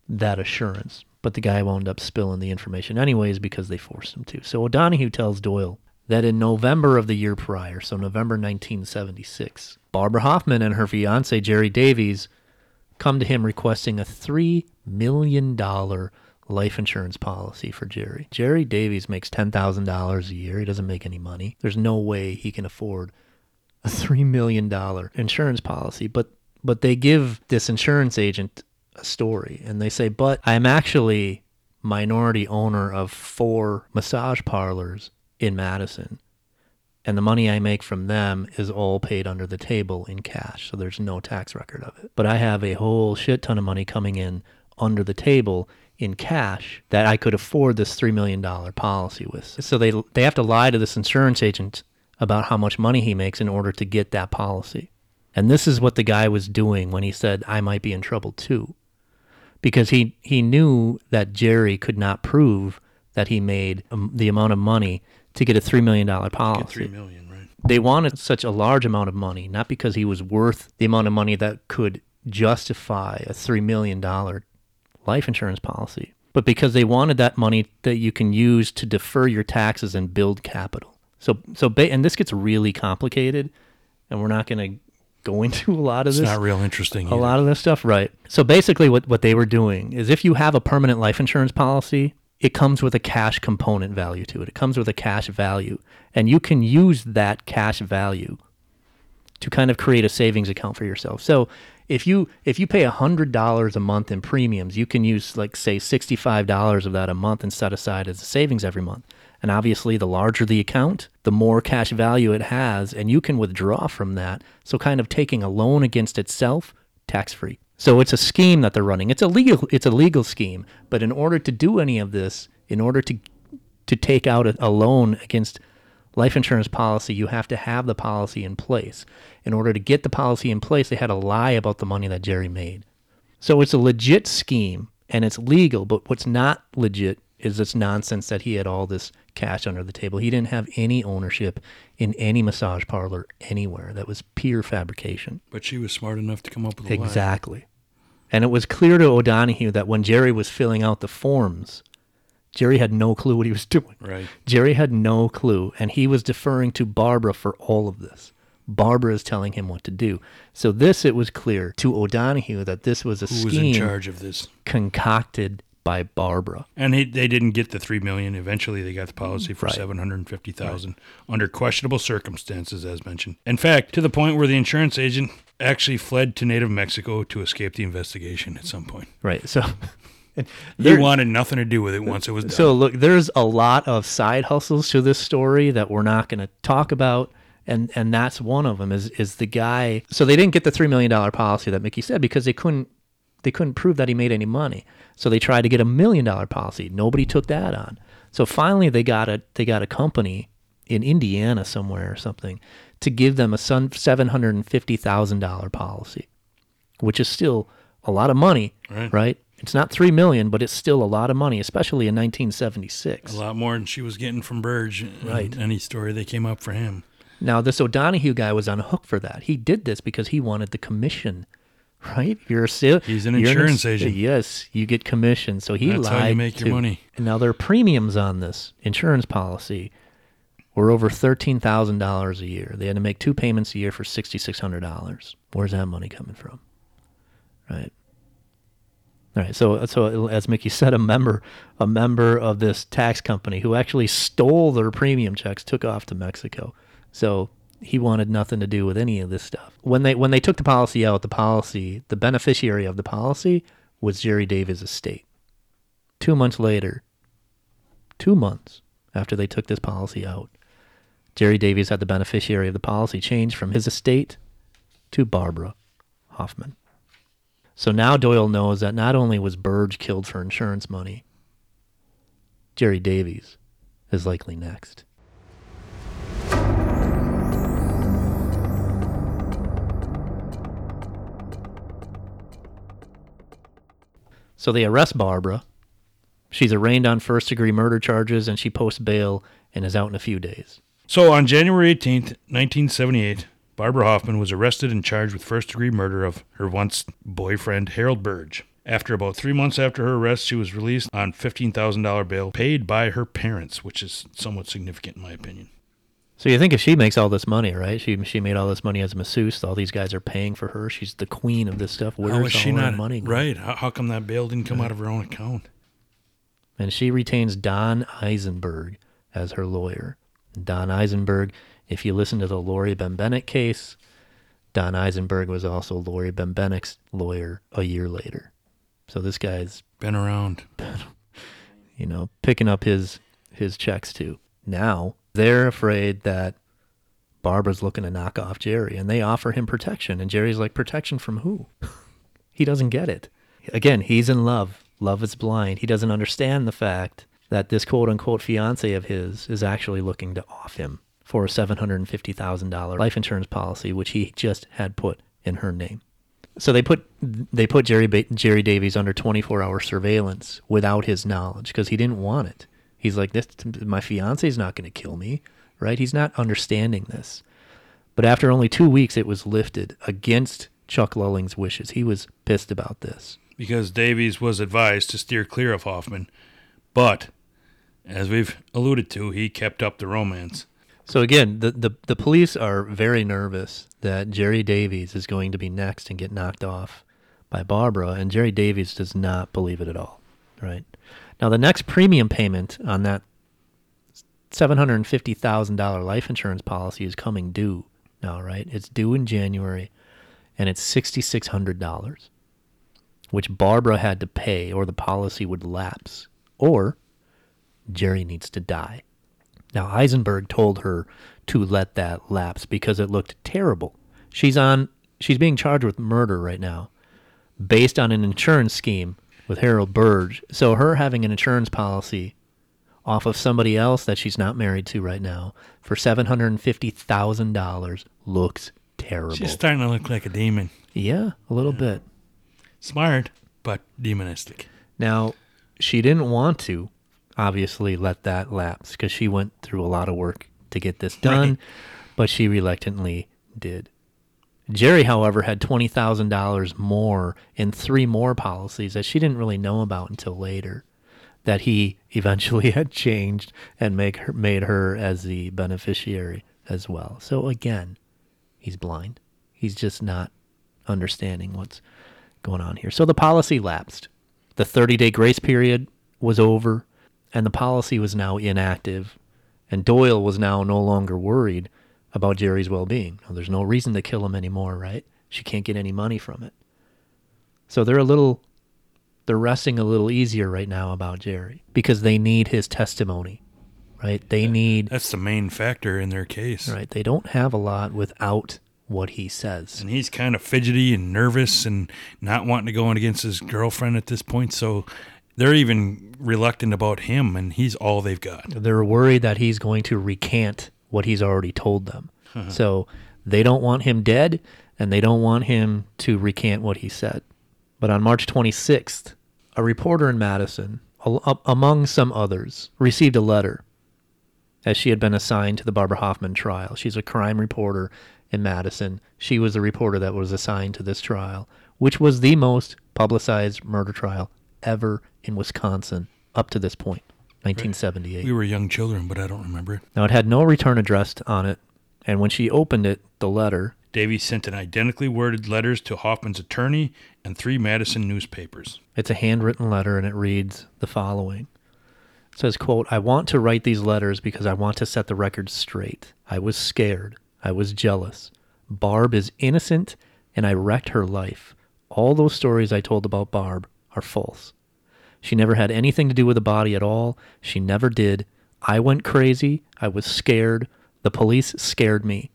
S1: that assurance. But the guy wound up spilling the information anyways because they forced him to. So O'Donohue tells Doyle that in November of the year prior, so November 1976, Barbara Hoffman and her fiance Jerry Davies come to him requesting a $3 million life insurance policy for Jerry. Jerry Davies makes $10,000 a year. He doesn't make any money. There's no way he can afford a $3 million insurance policy. But, but they give this insurance agent a story and they say, but I'm actually minority owner of four massage parlors in Madison and the money I make from them is all paid under the table in cash, so there's no tax record of it. But I have a whole shit ton of money coming in under the table in cash that I could afford this three million dollar policy with. So they they have to lie to this insurance agent about how much money he makes in order to get that policy. And this is what the guy was doing when he said, I might be in trouble too. Because he, he knew that Jerry could not prove that he made um, the amount of money to get a $3 million policy
S5: Get three million, right?
S1: they wanted such a large amount of money, not because he was worth the amount of money that could justify a $3 million life insurance policy, but because they wanted that money that you can use to defer your taxes and build capital. So, so, ba- and this gets really complicated, and we're not going to go into a lot of
S5: It's
S1: this
S5: not real interesting.
S1: a
S5: either.
S1: lot of this stuff, right? So basically, what what they were doing is, if you have a permanent life insurance policy, it comes with a cash component value to it. It comes with a cash value, and you can use that cash value to kind of create a savings account for yourself. So if you if you pay hundred dollars a month in premiums, you can use like say sixty five dollars of that a month and set aside as a savings every month. And obviously, the larger the account, the more cash value it has, and you can withdraw from that. So kind of taking a loan against itself, tax free. So it's a scheme that they're running. It's a legal it's a legal scheme, but in order to do any of this, in order to to take out a, a loan against life insurance policy, you have to have the policy in place. In order to get the policy in place, they had to lie about the money that Jerry made. So it's a legit scheme and it's legal, but what's not legit is this nonsense that he had all this cash under the table. He didn't have any ownership in any massage parlor anywhere. That was pure fabrication.
S5: But she was smart enough to come up with a lie.
S1: Exactly. And it was clear to O'Donohue that when Jerry was filling out the forms, Jerry had no clue what he was doing.
S5: Right.
S1: Jerry had no clue, and he was deferring to Barbara for all of this. Barbara is telling him what to do. So this, it was clear to O'Donohue that this was a
S5: Who was in charge of this?
S1: concocted by Barbara.
S5: And he, they didn't get the three million. Eventually, they got the policy for
S1: Right.
S5: seven hundred and fifty thousand under questionable circumstances, as mentioned. In fact, to the point where the insurance agent actually fled to native Mexico to escape the investigation at some point.
S1: Right. So, and there-
S5: wanted nothing to do with it once it was done.
S1: So look, there's a lot of side hustles to this story that we're not going to talk about, and and that's one of them. Is is the guy? So they didn't get the three million dollar policy that Mickey said because they couldn't they couldn't prove that he made any money. So they tried to get a million dollar policy. Nobody took that on. So finally, they got a they got a company in Indiana somewhere or something to give them a sun seven hundred and fifty thousand dollar policy, which is still a lot of money,
S5: Right.
S1: right? It's not three million, but it's still a lot of money, especially in 1976.
S5: a lot more than she was getting from Burge.
S1: Right.
S5: Any story they came up for him.
S1: Now, this O'Donohue guy was on a hook for that. He did this because he wanted the commission, right? You're a sale,
S5: He's an insurance
S1: ins-
S5: agent.
S1: Yes, you get commission. So he
S5: That's
S1: lied.
S5: how you make your money.
S1: And now their premiums on this insurance policy were over thirteen thousand dollars a year. They had to make two payments a year for sixty six hundred dollars. Where's that money coming from? Right. All right. So, so as Mickey said, a member, a member of this tax company who actually stole their premium checks took off to Mexico. So he wanted nothing to do with any of this stuff. When they when they took the policy out, the policy, the beneficiary of the policy was Jerry Davies' estate. Two months later, two months after they took this policy out, Jerry Davies had the beneficiary of the policy changed from his estate to Barbara Hoffman. So now Doyle knows that not only was Burge killed for insurance money, Jerry Davies is likely next. So they arrest Barbara. She's arraigned on first degree murder charges and she posts bail and is out in a few days.
S5: So on January 18th, 1978, Barbara Hoffman was arrested and charged with first degree murder of her once boyfriend, Harold Burge. After about three months after her arrest, she was released on $15,000 bail paid by her parents, which is somewhat significant in my opinion.
S1: So you think if she makes all this money, right? She she made all this money as a masseuse. All these guys are paying for her. She's the queen of this stuff. Where's
S5: How
S1: all
S5: is she
S1: her
S5: not
S1: money going?
S5: right? How, how come that bail didn't come out of her own account?
S1: And she retains Don Eisenberg as her lawyer. Don Eisenberg, if you listen to the Laurie Bembenek case, Don Eisenberg was also Laurie Bembenek's lawyer a year later. So this guy's
S5: Been around.
S1: you know, picking up his his checks too. Now they're afraid that Barbara's looking to knock off Jerry, and they offer him protection, and Jerry's like, protection from who? he doesn't get it. Again, he's in love. Love is blind. He doesn't understand the fact that this quote unquote fiance of his is actually looking to off him for a $750,000 life insurance policy, which he just had put in her name. So they put they put Jerry ba- Jerry Davies under 24-hour surveillance without his knowledge because he didn't want it. He's like, "This, my fiance's not going to kill me, right?" He's not understanding this. But after only two weeks, it was lifted against Chuck Lulling's wishes. He was pissed about this.
S5: because Davies was advised to steer clear of Hoffman, but as we've alluded to, he kept up the romance.
S1: So again, the, the, the police are very nervous that Jerry Davies is going to be next and get knocked off by Barbara, and Jerry Davies does not believe it at all. Right now, the next premium payment on that seven hundred and fifty thousand dollar life insurance policy is coming due now. Right, it's due in January, and it's sixty six hundred dollars, which Barbara had to pay, or the policy would lapse, or Jerry needs to die. Now, Eisenberg told her to let that lapse because it looked terrible. She's on she's being charged with murder right now based on an insurance scheme with Harold Burge. So her having an insurance policy off of somebody else that she's not married to right now for $750,000 looks terrible.
S5: She's starting to look like a demon.
S1: yeah, a little bit.
S5: Smart, but demonistic.
S1: Now, she didn't want to obviously let that lapse because she went through a lot of work to get this done,
S5: Right.
S1: but she reluctantly did. Jerry, however, had $20,000 more in three more policies that she didn't really know about until later that he eventually had changed and make her, made her as the beneficiary as well. So again, he's blind. He's just not understanding what's going on here. So the policy lapsed. The 30 day grace period was over, and the policy was now inactive. And Doyle was now no longer worried about Jerry's well being. There's no reason to kill him anymore, right? She can't get any money from it. So they're a little, they're resting a little easier right now about Jerry because they need his testimony, right? They need,
S5: That's the main factor in their case.
S1: right? They don't have a lot without what he says.
S5: And he's kind of fidgety and nervous and not wanting to go in against his girlfriend at this point. So they're even reluctant about him, and he's all they've got.
S1: They're worried that he's going to recant what he's already told them. Uh-huh. so they don't want him dead and they don't want him to recant what he said. But on March 26th, a reporter in Madison, a- among some others, received a letter as she had been assigned to the Barbara Hoffman trial. She's a crime reporter in Madison. She was the reporter that was assigned to this trial, which was the most publicized murder trial ever in Wisconsin up to this point, 1978.
S5: We were young children, but I don't remember it.
S1: Now, it had no return address on it, and when she opened it, the letter,
S5: Davies sent an identically worded letters to Hoffman's attorney and three Madison newspapers.
S1: it's a handwritten letter, and it reads the following. It says, quote, I want to write these letters because I want to set the record straight. I was scared. I was jealous. Barb is innocent, and I wrecked her life. All those stories I told about Barb are false. She never had anything to do with the body at all. She never did. I went crazy. I was scared. The police scared me.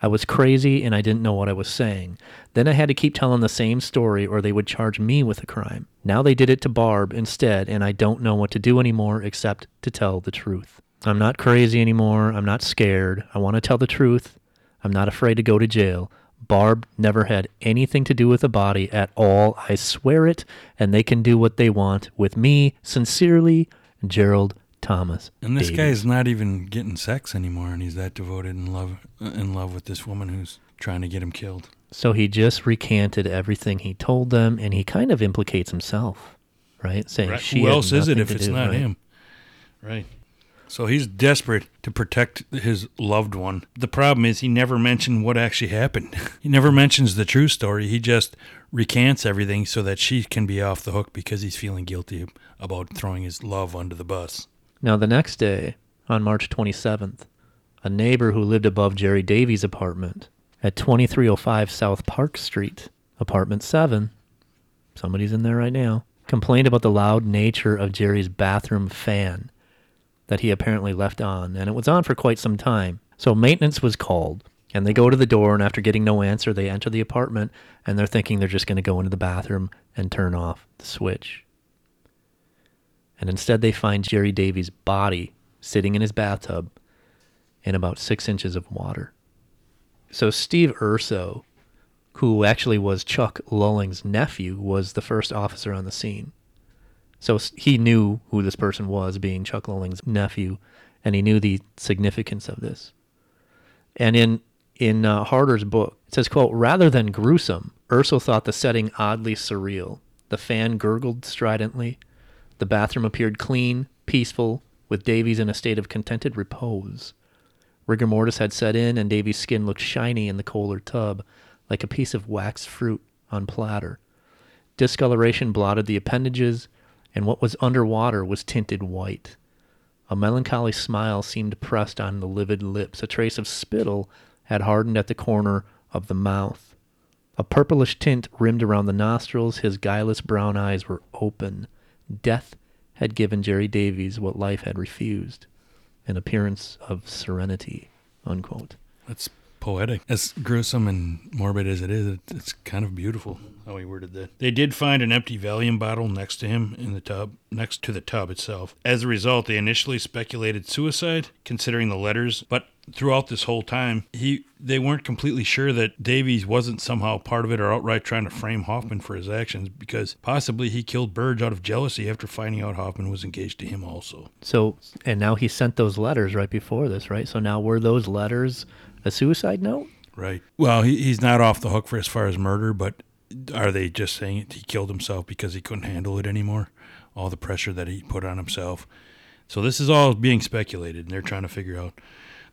S1: I was crazy and I didn't know what I was saying. Then I had to keep telling the same story or they would charge me with a crime. Now they did it to Barb instead, and I don't know what to do anymore except to tell the truth. I'm not crazy anymore. I'm not scared. I want to tell the truth. I'm not afraid to go to jail. Barb never had anything to do with the body at all. I swear it, and they can do what they want with me. Sincerely, Gerald Thomas.
S5: And this
S1: guy
S5: is not even getting sex anymore, and he's that devoted in love uh, in love with this woman who's trying to get him killed.
S1: So he just recanted everything he told them, and he kind of implicates himself, right? Saying
S5: Right.
S1: she
S5: Who else is it if it's
S1: do,
S5: not
S1: right?
S5: him? Right. So he's desperate to protect his loved one. The problem is he never mentioned what actually happened. he never mentions the true story. He just recants everything so that she can be off the hook because he's feeling guilty about throwing his love under the bus.
S1: Now, the next day, on March 27th, a neighbor who lived above Jerry Davies' apartment at 2305 South Park Street, apartment 7, somebody's in there right now, complained about the loud nature of Jerry's bathroom fan that he apparently left on, and it was on for quite some time. So maintenance was called, and they go to the door, and after getting no answer, they enter the apartment, and they're thinking they're just going to go into the bathroom and turn off the switch. And instead, they find Jerry Davies' body sitting in his bathtub, in about six inches of water. So Steve Urso, who actually was Chuck Lulling's nephew, was the first officer on the scene. So he knew who this person was, being Chuck Lulling's nephew, and he knew the significance of this. And in in uh, Harter's book, it says, "quote Rather than gruesome, Urso thought the setting oddly surreal. The fan gurgled stridently. The bathroom appeared clean, peaceful, with Davies in a state of contented repose. Rigor mortis had set in, and Davies' skin looked shiny in the Kohler tub, like a piece of waxed fruit on platter. Discoloration blotted the appendages, and what was underwater was tinted white. A melancholy smile seemed pressed on the livid lips. A trace of spittle had hardened at the corner of the mouth. A purplish tint rimmed around the nostrils. His guileless brown eyes were open. Death had given Jerry Davies what life had refused an appearance of serenity. Unquote.
S5: That's poetic. As gruesome and morbid as it is, it's kind of beautiful how he worded that. They did find an empty Valium bottle next to him in the tub, next to the tub itself. As a result, they initially speculated suicide, considering the letters, but throughout this whole time, he they weren't completely sure that Davies wasn't somehow part of it or outright trying to frame Hoffman for his actions because possibly he killed Burge out of jealousy after finding out Hoffman was engaged to him also.
S1: So, and now he sent those letters right before this, right? So now were those letters a suicide note?
S5: Right. Well, he, he's not off the hook for as far as murder, but are they just saying it, he killed himself because he couldn't handle it anymore? All the pressure that he put on himself. So this is all being speculated, and they're trying to figure out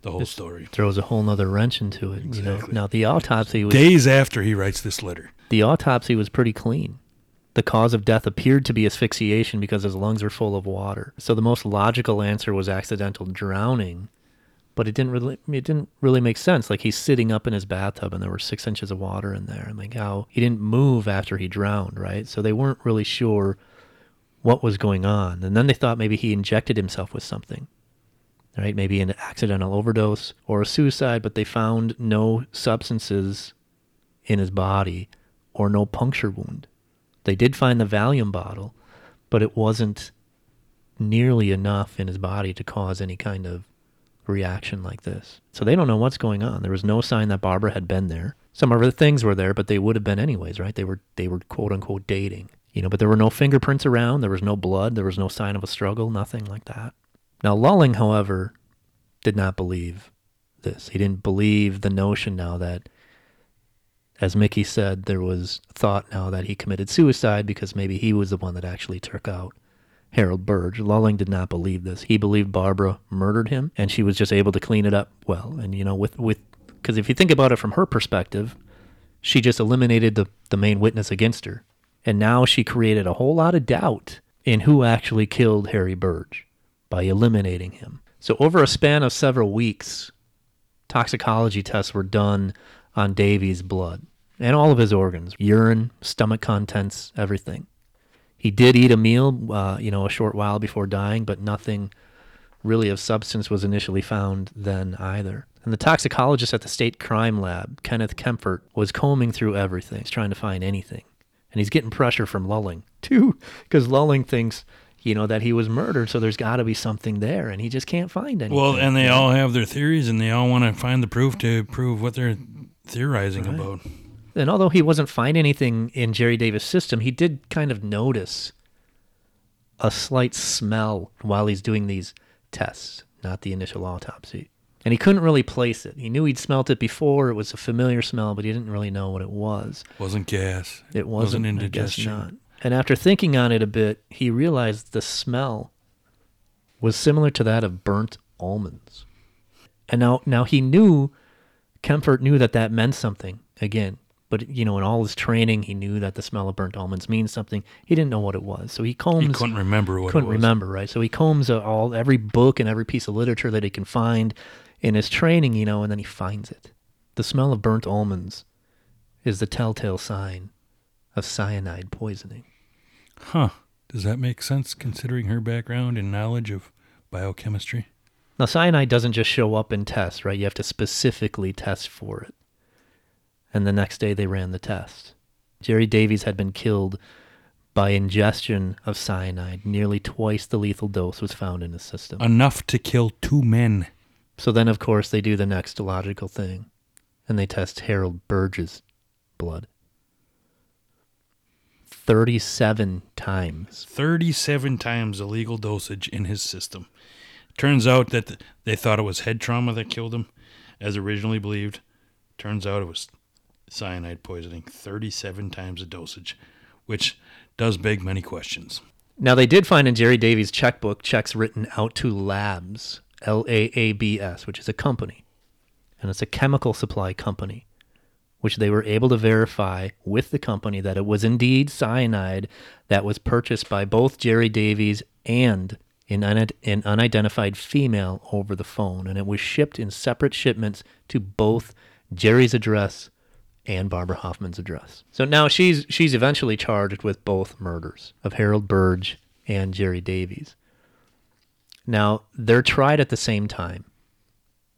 S5: the whole story.
S1: Throws a whole nother wrench into it. You know?
S5: Exactly.
S1: Now the autopsy was
S5: Days after he writes this letter.
S1: the autopsy was pretty clean. The cause of death appeared to be asphyxiation because his lungs were full of water. So the most logical answer was accidental drowning, but it didn't really it didn't really make sense. Like he's sitting up in his bathtub and there were six inches of water in there, and like how he didn't move after he drowned, right? So they weren't really sure what was going on, and then they thought maybe he injected himself with something, right? Maybe an accidental overdose or a suicide, but they found no substances in his body or no puncture wound. They did find the Valium bottle, but it wasn't nearly enough in his body to cause any kind of reaction like this. So they don't know what's going on. There was no sign that Barbara had been there. Some of her things were there, but they would have been anyways, right? They were they were quote unquote dating. You know, but there were no fingerprints around, there was no blood, there was no sign of a struggle, nothing like that. Now Lulling, however, did not believe this. He didn't believe the notion now that as Mickey said, there was thought now that he committed suicide because maybe he was the one that actually took out Harold Burge. Lulling did not believe this. He believed Barbara murdered him, and she was just able to clean it up well. And you know, with with because if you think about it from her perspective, she just eliminated the the main witness against her, and now she created a whole lot of doubt in who actually killed Harry Burge by eliminating him. So over a span of several weeks, toxicology tests were done on Davies' blood and all of his organs urine, stomach contents, everything. He did eat a meal, uh, you know, a short while before dying, but nothing really of substance was initially found then either. And the toxicologist at the state crime lab, Kenneth Kempfert, was combing through everything. He's trying to find anything. And he's getting pressure from Lulling, too, because Lulling thinks, you know, that he was murdered, so there's got to be something there, and he just can't find anything.
S5: Well, and they all have their theories, and they all want to find the proof to prove what they're theorizing
S1: Right.
S5: about.
S1: And although he wasn't finding anything in Jerry Davies' system, he did kind of notice a slight smell while he's doing these tests, not the initial autopsy. And he couldn't really place it. He knew he'd smelt it before. It was a familiar smell, but he didn't really know what it was.
S5: Wasn't gas.
S1: It wasn't, guess
S5: indigestion.
S1: And after thinking on it a bit, he realized the smell was similar to that of burnt almonds. And now, now he knew, Kempfert knew that that meant something again. But you know, in all his training, he knew that the smell of burnt almonds means something. He didn't know what it was, so he combs.
S5: He couldn't remember what
S1: couldn't
S5: it was.
S1: remember, right? So he combs uh, all every book and every piece of literature that he can find in his training, you know, and then he finds it. The smell of burnt almonds is the telltale sign of cyanide poisoning.
S5: Huh. Does that make sense considering her background and knowledge of biochemistry?
S1: Now, cyanide doesn't just show up in tests, right? You have to specifically test for it. And the next day they ran the test. Jerry Davies had been killed by ingestion of cyanide. Nearly twice the lethal dose was found in his system.
S5: Enough to kill two men.
S1: So then, of course, they do the next logical thing and they test Harold Burge's blood. 37 times.
S5: 37 times the legal dosage in his system. Turns out that they thought it was head trauma that killed him, as originally believed. Turns out it was cyanide poisoning. 37 times the dosage, which does beg many questions.
S1: Now, they did find in Jerry Davies' checkbook checks written out to Laabs, L A A B S, which is a company. And it's a chemical supply company, which they were able to verify with the company that it was indeed cyanide that was purchased by both Jerry Davies and an, un- an unidentified female over the phone. And it was shipped in separate shipments to both Jerry's address and Barbara Hoffman's address. So now she's she's eventually charged with both murders of Harold Burge and Jerry Davies. Now they're tried at the same time,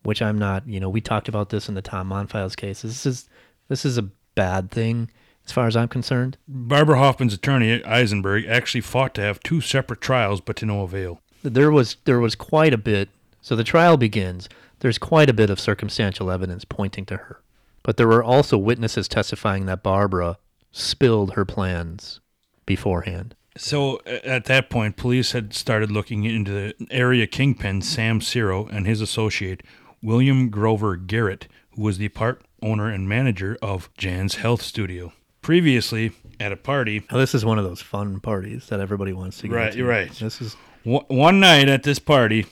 S1: which I'm not. You know, we talked about this in the Tom Monfils case. This is this is a bad thing as far as I'm concerned.
S5: Barbara Hoffman's attorney, Eisenberg, actually fought to have two separate trials, but to no avail.
S1: There was there was quite a bit. So the trial begins. There's quite a bit of circumstantial evidence pointing to her. But there were also witnesses testifying that Barbara spilled her plans beforehand.
S5: So at that point, police had started looking into the area kingpin Sam Ciro and his associate William Grover Garrett, who was the part owner and manager of Jan's Health Studio. Previously, at a party,
S1: Now, this is one of those fun parties that everybody wants to go
S5: Right,
S1: to.
S5: you're right.
S1: This is
S5: one night at this party,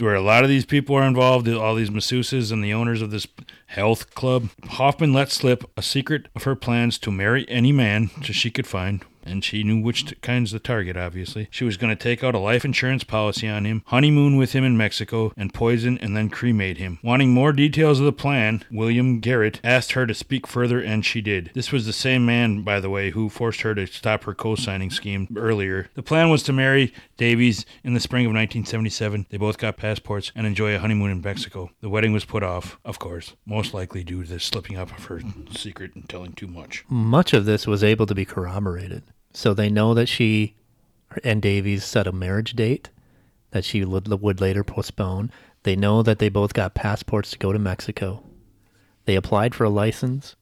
S5: where a lot of these people are involved, all these masseuses and the owners of this health club, Hoffman let slip a secret of her plans to marry any man she could find. And she knew which t- kind's the target, obviously. She was going to take out a life insurance policy on him, honeymoon with him in Mexico, and poison and then cremate him. Wanting more details of the plan, William Garrett asked her to speak further, and she did. This was the same man, by the way, who forced her to stop her co signing scheme earlier. The plan was to marry Davies in the spring of 1977. They both got passports and enjoy a honeymoon in Mexico. The wedding was put off, of course, most likely due to the slipping up of her secret and telling too much.
S1: much of this was able to be corroborated. So they know that she and Davies set a marriage date that she would, later postpone. They know that they both got passports to go to Mexico. They applied for a license.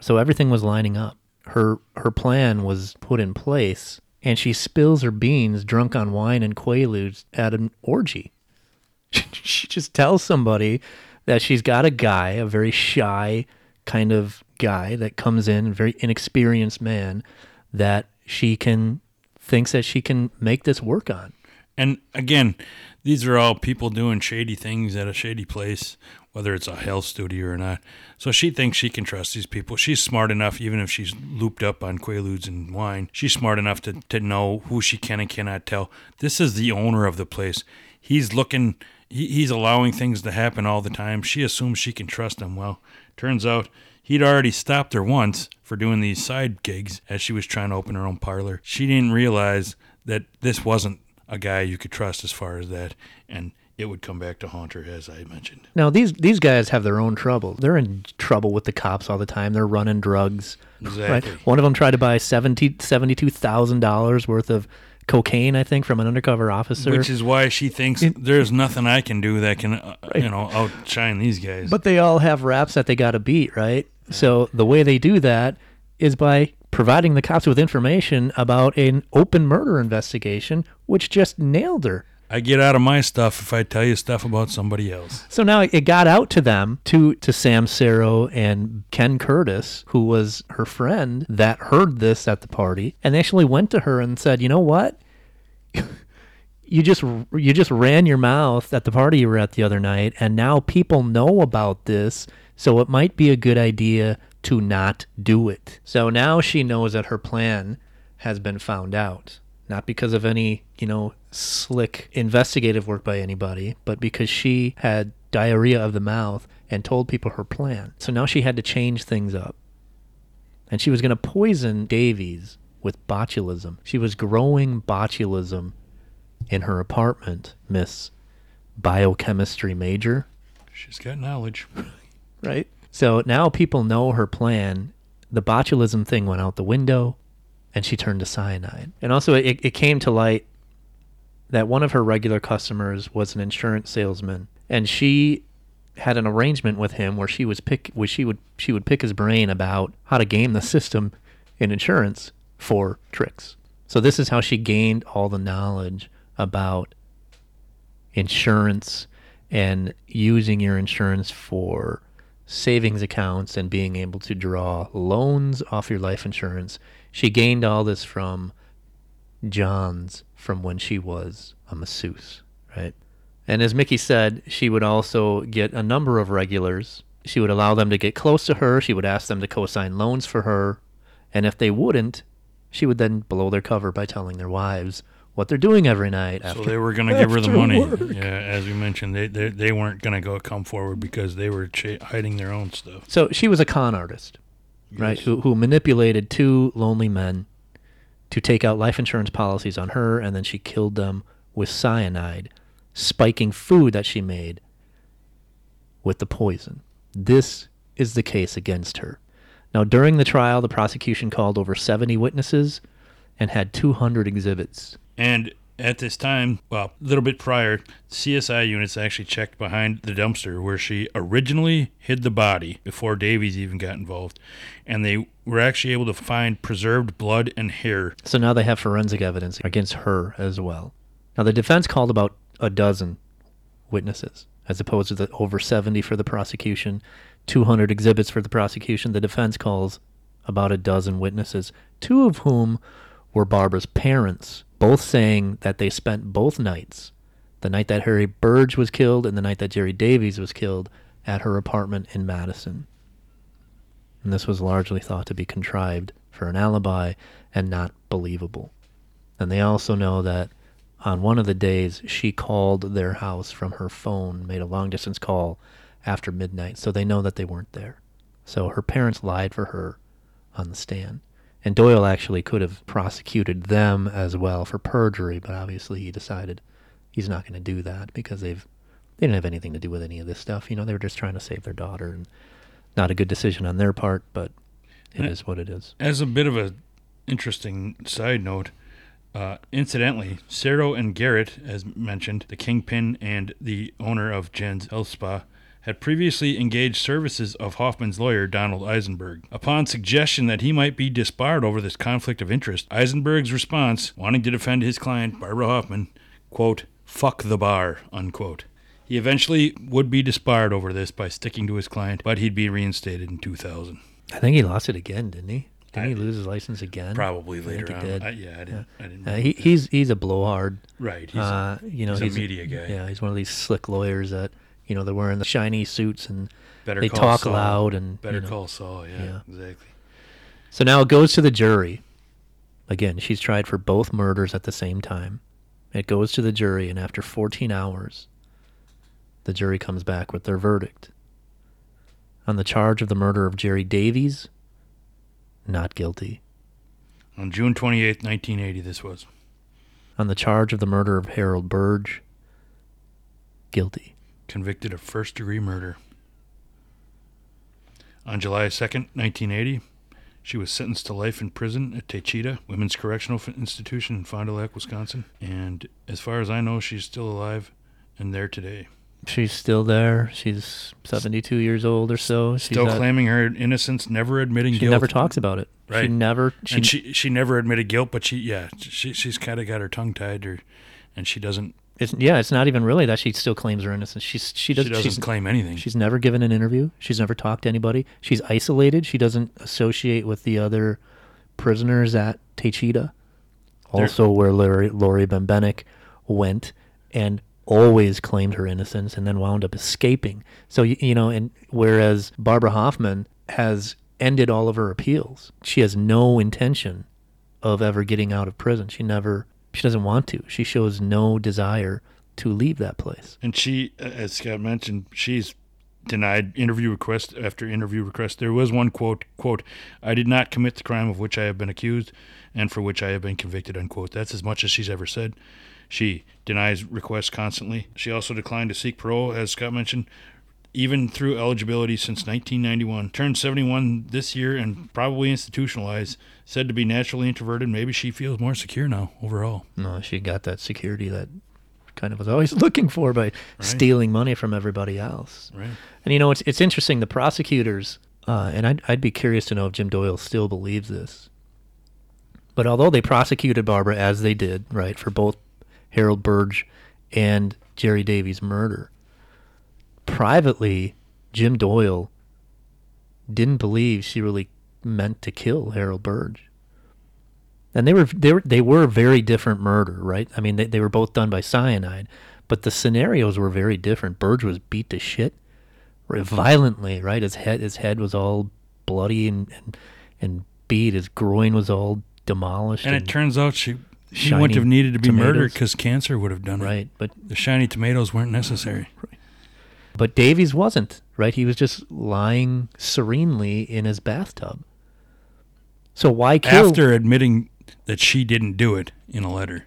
S1: So everything was lining up. Her her plan was put in place and she spills her beans drunk on wine and quaaludes at an orgy. she just tells somebody that she's got a guy, a very shy kind of guy that comes in, very inexperienced man, that she can thinks that she can make this work on.
S5: And again, these are all people doing shady things at a shady place, whether it's a health studio or not. So she thinks she can trust these people. She's smart enough, even if she's looped up on Quaaludes and wine, she's smart enough to, to know who she can and cannot tell. This is the owner of the place. He's looking, he, he's allowing things to happen all the time. She assumes she can trust him. Well, turns out he'd already stopped her once for doing these side gigs as she was trying to open her own parlor. She didn't realize that this wasn't a guy you could trust as far as that, and it would come back to haunt her, as I mentioned.
S1: Now these these guys have their own trouble. They're in trouble with the cops all the time. They're running drugs.
S5: Exactly.
S1: Right? One of them tried to buy seventy seventy two thousand dollars worth of cocaine, I think, from an undercover officer.
S5: Which is why she thinks there's nothing I can do that can, uh, you know, outshine these guys.
S1: But they all have raps that they got to beat, right? So the way they do that is by providing the cops with information about an open murder investigation, which just nailed her.
S5: I get out of my stuff if I tell you stuff about somebody else.
S1: So now it got out to them, to to Sam Sarrow and Ken Curtis, who was her friend that heard this at the party, and they actually went to her and said, "You know what? you just you just ran your mouth at the party you were at the other night, and now people know about this, so it might be a good idea to not do it." So now she knows that her plan has been found out not because of any, you know, slick investigative work by anybody, but because she had diarrhea of the mouth and told people her plan. So now she had to change things up. And she was going to poison Davies with botulism. She was growing botulism in her apartment, Miss Biochemistry Major,
S5: She's got knowledge.
S1: right? So now people know her plan. The botulism thing went out the window and she turned to cyanide. And also, it, it came to light that one of her regular customers was an insurance salesman, and she had an arrangement with him where she was pick where she would she would pick his brain about how to game the system in insurance for tricks. So this is how she gained all the knowledge about insurance and using your insurance for savings accounts and being able to draw loans off your life insurance. She gained all this from John's from when she was a masseuse, right? And as Mickey said, she would also get a number of regulars. She would allow them to get close to her. She would ask them to co-sign loans for her. And if they wouldn't, she would then blow their cover by telling their wives what they're doing every night. After,
S5: So they were going to give her the money.
S1: work.
S5: Yeah, as we mentioned, they they, they weren't going to go come forward because they were ch- hiding their own stuff.
S1: So she was a con artist, right? Who, who manipulated two lonely men to take out life insurance policies on her, and then she killed them with cyanide, spiking food that she made with the poison. This is the case against her. Now, during the trial, the prosecution called over 70 witnesses and had 200 exhibits.
S5: And at this time, well, a little bit prior, CSI units actually checked behind the dumpster where she originally hid the body before Davies even got involved. And they were actually able to find preserved blood and hair.
S1: So now they have forensic evidence against her as well. Now the defense called about a dozen witnesses, as opposed to the over 70 for the prosecution, 200 exhibits for the prosecution. The defense calls about a dozen witnesses, two of whom were Barbara's parents, both saying that they spent both nights, the night that Harry Burge was killed and the night that Jerry Davies was killed, at her apartment in Madison. And this was largely thought to be contrived for an alibi and not believable. And they also know that on one of the days she called their house from her phone, made a long distance call after midnight, so they know that they weren't there. So her parents lied for her on the stand. And Doyle actually could have prosecuted them as well for perjury, but obviously he decided he's not going to do that because they've they didn't have anything to do with any of this stuff. You know, they were just trying to save their daughter and not a good decision on their part, but it
S5: Yeah.
S1: is what it is.
S5: As a bit of a interesting side note, uh, incidentally, Cero and Garrett, as mentioned, the kingpin and the owner of Jen's Health Spa, had previously engaged services of Hoffman's lawyer, Donald Eisenberg. Upon suggestion that he might be disbarred over this conflict of interest, Eisenberg's response, wanting to defend his client, Barbara Hoffman, quote, fuck the bar, unquote. He eventually would be disbarred over this by sticking to his client, but he'd be reinstated in 2000.
S1: I think he lost it again, didn't he? Didn't
S5: I-
S1: he lose his license again?
S5: Probably later
S1: he
S5: on.
S1: did.
S5: I, yeah, I didn't. I didn't.
S1: Uh, he, he's he's a blowhard.
S5: right. He's
S1: uh, you know,
S5: he's a media guy.
S1: Yeah, he's one of these slick lawyers that you know they're wearing the shiny suits and
S5: better
S1: they talk
S5: Saul.
S1: loud and
S5: better
S1: you know.
S5: call Saul. Yeah,
S1: Yeah.
S5: exactly.
S1: So now it goes to the jury. Again, she's tried for both murders at the same time. It goes to the jury, and after 14 hours, the jury comes back with their verdict. On the charge of the murder of Jerry Davies, not guilty.
S5: On June twenty eighth, 1980, this was.
S1: On the charge of the murder of Harold Burge, guilty.
S5: Convicted of first degree murder. On July 2nd, 1980, she was sentenced to life in prison at Taycheedah Women's Correctional Institution in Fond du Lac, Wisconsin. And as far as I know, she's still alive and there today.
S1: She's still there. She's 72 years old or so. She's
S5: Still
S1: not-
S5: claiming her innocence, never admitting
S1: She
S5: guilt.
S1: She never talks about it.
S5: Right.
S1: She never. She,
S5: and she she never admitted guilt, but she yeah she she's kind of got her tongue tied, or and she doesn't
S1: it's, yeah, it's not even really that she still claims her innocence. She's she
S5: she
S1: doesn't. she's,
S5: claim anything.
S1: she's never given an interview. She's never talked to anybody. She's isolated. She doesn't associate with the other prisoners at Taycheedah. Also, where Laurie, Laurie Bembenek went and always claimed her innocence and then wound up escaping. So you, you know, and whereas Barbara Hoffman has ended all of her appeals, she has no intention of ever getting out of prison. She never, she doesn't want to. She shows no desire to leave that place.
S5: And she, uh, as Scott mentioned, she's denied interview request after interview request. There was one quote, quote, I did not commit the crime of which I have been accused and for which I have been convicted, unquote. That's as much as she's ever said. She denies requests constantly. She also declined to seek parole, as Scott mentioned, even through eligibility since 1991. Turned 71 this year and probably institutionalized. Said to be naturally introverted. Maybe she feels more secure now overall.
S1: No, she got that security that kind of was always looking for by stealing money from everybody else.
S5: Right.
S1: And you know, it's it's interesting. The prosecutors, uh, and I'd I'd be curious to know if Jim Doyle still believes this. But although they prosecuted Barbara as they did, right, for both Harold Burge and Jerry Davies' murder, privately, Jim Doyle didn't believe she really meant to kill Harold Burge. And they were they were they were very different murder, right? I mean, they, they were both done by cyanide, but the scenarios were very different. Burge was beat to shit violently, right? His head his head was all bloody and and, and beat. His groin was all demolished.
S5: And it turns out she she wouldn't have needed to be murdered because cancer would have done it.
S1: right, but
S5: The shiny tomatoes weren't necessary.
S1: But Davies wasn't right. He was just lying serenely in his bathtub. So why kill?
S5: After admitting that she didn't do it in a letter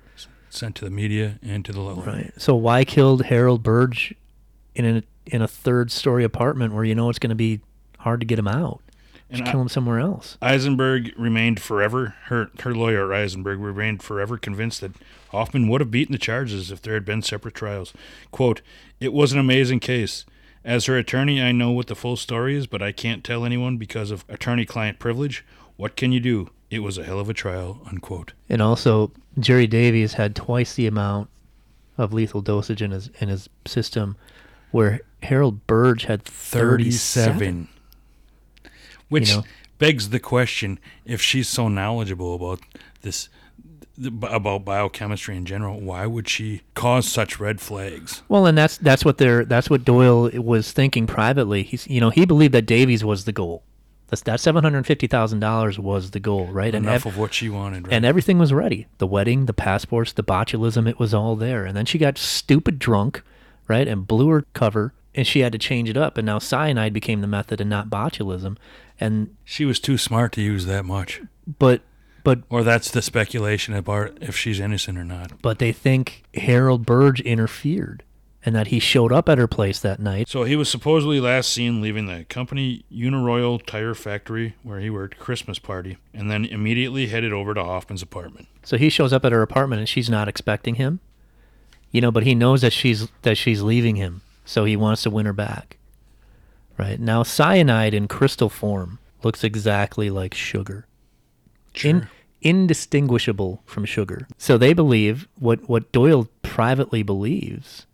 S5: sent to the media and to the letter.
S1: Right. So why killed Harold Burge in a in a third story apartment where you know it's going to be hard to get him out? Just
S5: And
S1: kill him somewhere else.
S5: Eisenberg remained forever, her, her lawyer Eisenberg remained forever convinced that Hoffman would have beaten the charges if there had been separate trials. Quote, It was an amazing case. As her attorney, I know what the full story is, but I can't tell anyone because of attorney client privilege. What can you do? It was a hell of a trial, unquote.
S1: And also, Jerry Davies had twice the amount of lethal dosage in his in his system, where Harold Burge had thirty-seven.
S5: 37. Which
S1: You know?
S5: begs the question if she's so knowledgeable about this, about biochemistry in general, why would she cause such red flags?
S1: Well, and that's that's what they're that's what Doyle was thinking privately. He's you know he believed that Davies was the goal. That's, that seven hundred fifty thousand dollars was the goal, right? And
S5: Enough
S1: ev-
S5: of what she wanted, right?
S1: and everything was ready. The wedding, the passports, the botulism, it was all there. And then she got stupid drunk, right, and blew her cover, and she had to change it up. And now cyanide became the method and not botulism. And
S5: she was too smart to use that much.
S1: but but
S5: Or that's the speculation about if she's innocent or not.
S1: but they think Harold Burge interfered, and that he showed up at her place that night.
S5: So he was supposedly last seen leaving the company Uniroyal Tire Factory, where he worked, Christmas party, and then immediately headed over to Hoffman's apartment.
S1: So he shows up at her apartment, and she's not expecting him. You know, but he knows that she's that she's leaving him, so he wants to win her back. Right now, cyanide in crystal form looks exactly like sugar. in, indistinguishable from sugar. So they believe what, what Doyle privately believes.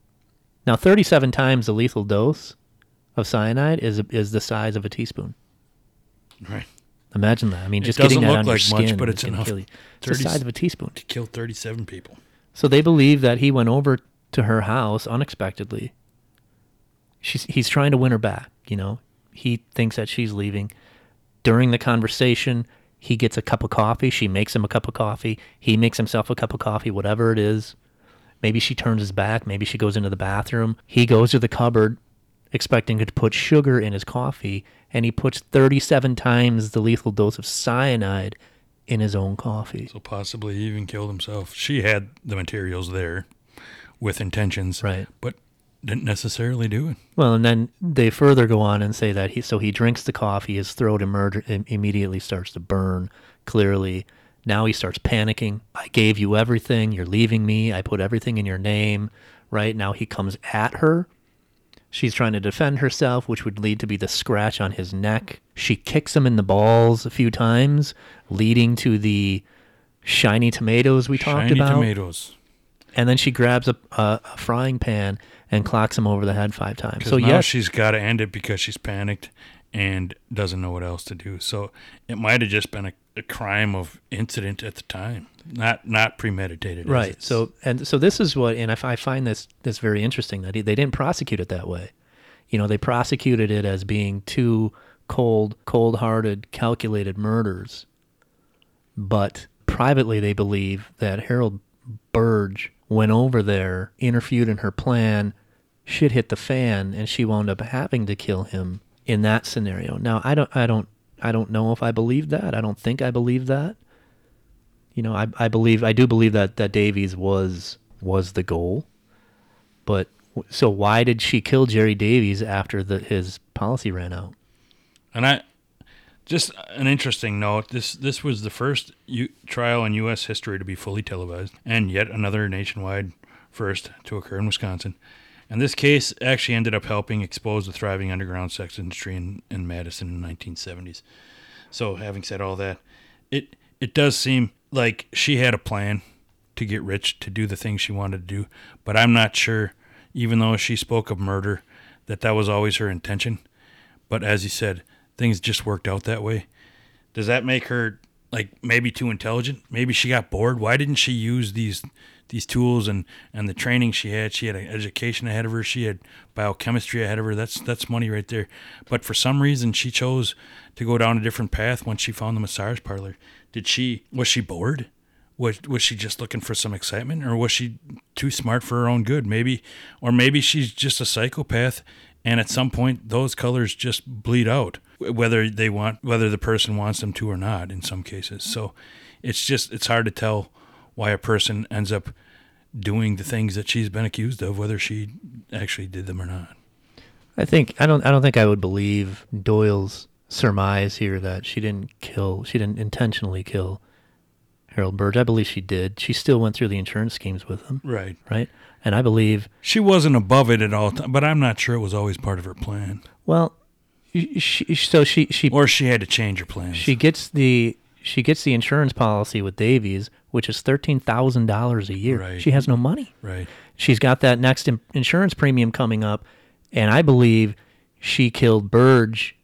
S1: Now, 37 times the lethal dose of cyanide is is the size of a teaspoon.
S5: Right.
S1: Imagine that. I mean,
S5: It
S1: just getting that on your
S5: like much,
S1: skin
S5: but it's enough.
S1: kill you. It's the size of a teaspoon.
S5: To kill 37 people.
S1: So they believe that he went over to her house unexpectedly. She's he's trying to win her back, you know. He thinks that she's leaving. During the conversation, he gets a cup of coffee. She makes him a cup of coffee. He makes himself a cup of coffee, whatever it is. Maybe she turns his back. Maybe she goes into the bathroom. He goes to the cupboard expecting to put sugar in his coffee, and he puts 37 times the lethal dose of cyanide in his own coffee.
S5: So possibly he even killed himself. She had the materials there with intentions,
S1: Right.
S5: but didn't necessarily do it.
S1: Well, and then they further go on and say that he so he drinks the coffee, his throat emerge, immediately starts to burn. Clearly, now he starts panicking. I gave you everything. You're leaving me. I put everything in your name. Right now, he comes at her. She's trying to defend herself, which would lead to be the scratch on his neck. She kicks him in the balls a few times, leading to the shiny tomatoes we talked
S5: Shiny
S1: about.
S5: tomatoes.
S1: And then she grabs a, a, a frying pan and clocks him over the head five times. So
S5: now
S1: yes,
S5: she's got to end it because she's panicked and doesn't know what else to do. So it might have just been a, a crime of incident at the time, not not premeditated.
S1: right. So and so this is what, and I, find this this very interesting that he, they didn't prosecute it that way. You know, they prosecuted it as being two cold, cold-hearted, calculated murders. But privately, they believe that Harold Burge went over there, interfered in her plan, shit hit the fan, and she wound up having to kill him in that scenario. Now, I don't, I don't, I don't know if I believe that. I don't think I believe that. You know, I, I believe, I do believe that that Davies was was the goal. But so why did she kill Jerry Davies after the his policy ran out?
S5: And I just an interesting note. This this was the first U, trial in U.S. history to be fully televised, and yet another nationwide first to occur in Wisconsin. And this case actually ended up helping expose the thriving underground sex industry in, in Madison in the 1970s. So, having said all that, it it does seem like she had a plan to get rich, to do the things she wanted to do, but I'm not sure, even though she spoke of murder, that that was always her intention. But as you said, things just worked out that way. Does that make her like maybe too intelligent? Maybe she got bored. Why didn't she use these these tools and and the training she had? She had an education ahead of her. She had biochemistry ahead of her. That's that's money right there. But for some reason, she chose to go down a different path once she found the massage parlor. Did she was she bored? Was was she just looking for some excitement, or was she too smart for her own good? Maybe, or maybe she's just a psychopath, and at some point those colors just bleed out, whether they want, whether the person wants them to or not. In some cases, so it's just it's hard to tell why a person ends up doing the things that she's been accused of, whether she actually did them or not.
S1: I think I don't I don't think I would believe Doyle's surmise here that she didn't kill she didn't intentionally kill Harold Burge. I believe she did. She still went through the insurance schemes with him,
S5: Right.
S1: right? And I believe
S5: She wasn't above it at all, but I'm not sure it was always part of her plan,
S1: well, she, so she she
S5: or she had to change her plans.
S1: she gets the she gets the insurance policy with Davies, which is thirteen thousand dollars a year.
S5: Right.
S1: She has no money.
S5: right.
S1: She's got that next in- insurance premium coming up, and I believe she killed Burge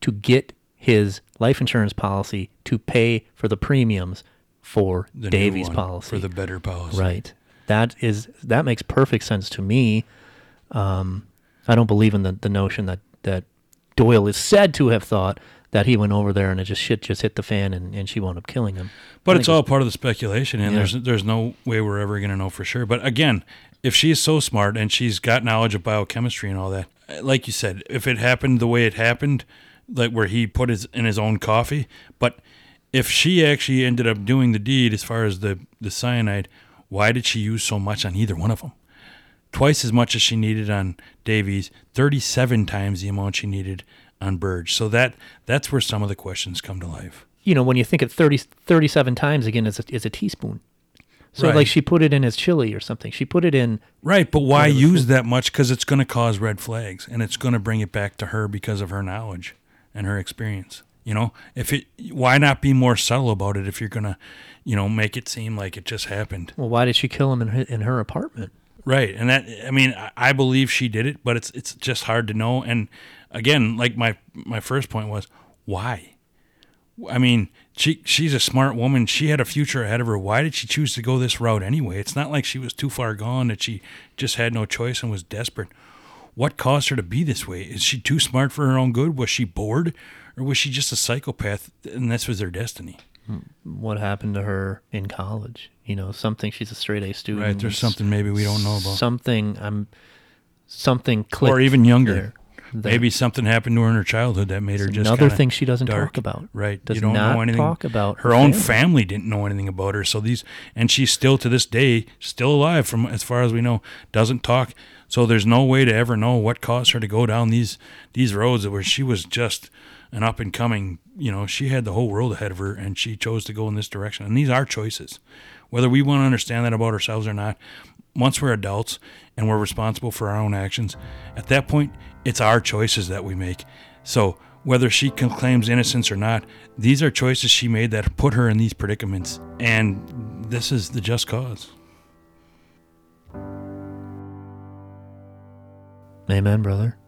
S1: to get his life insurance policy to pay for the premiums for
S5: The
S1: Davies'
S5: one
S1: policy.
S5: for the better policy.
S1: right. That is that makes perfect sense to me. Um, I don't believe in the, the notion that that Doyle is said to have thought that he went over there and it just shit just hit the fan and, and she wound up killing him.
S5: But it's
S1: think
S5: all part of the speculation, and
S1: Yeah.
S5: there's there's no way we're ever going to know for sure. But again, if she's so smart and she's got knowledge of biochemistry and all that, like you said, if it happened the way it happened, like where he put his in his own coffee, but if she actually ended up doing the deed as far as the the cyanide, why did she use so much on either one of them? Twice as much as she needed on Davies, 37 times the amount she needed on Burge. So that that's where some of the questions come to life.
S1: you know, when you think of 30, 37 times again, is a, is a teaspoon. So
S5: Right.
S1: like she put it in as chili or something. She put it in.
S5: Right, but why use
S1: food-
S5: that much? Because it's going to cause red flags, and it's going to bring it back to her because of her knowledge and her experience. You know, if it, why not be more subtle about it if you're going to, you know, make it seem like it just happened.
S1: Well, why did she kill him in her, in her apartment?
S5: Right, and that I mean, I- I believe she did it, but it's it's just hard to know. And again, like my my first point was, why? I mean, she she's a smart woman. She had a future ahead of her. Why did she choose to go this route anyway? It's not like she was too far gone that she just had no choice and was desperate. What caused her to be this way? Is she too smart for her own good? Was she bored, or was she just a psychopath and this was her destiny? Hmm.
S1: What happened to her in college? You know, something. She's a straight A student.
S5: Right, there's something maybe we don't know about.
S1: Something. I'm. Something clicked.
S5: or even younger.
S1: there.
S5: Maybe something happened to her in her childhood that made her just
S1: another thing she doesn't
S5: dark.
S1: talk about.
S5: Right,
S1: Does
S5: you don't
S1: not
S5: know anything.
S1: talk about
S5: her
S1: her
S5: own
S1: family.
S5: family. Didn't know anything about her. So these, and she's still to this day still alive, from as far as we know. Doesn't talk. So there's no way to ever know what caused her to go down these these roads where she was just an up and coming. You know, she had the whole world ahead of her, and she chose to go in this direction. And these are choices, whether we want to understand that about ourselves or not. Once we're adults and we're responsible for our own actions, at that point, it's our choices that we make. So, whether she claims innocence or not, these are choices she made that put her in these predicaments. And this is the just cause.
S1: Amen, brother.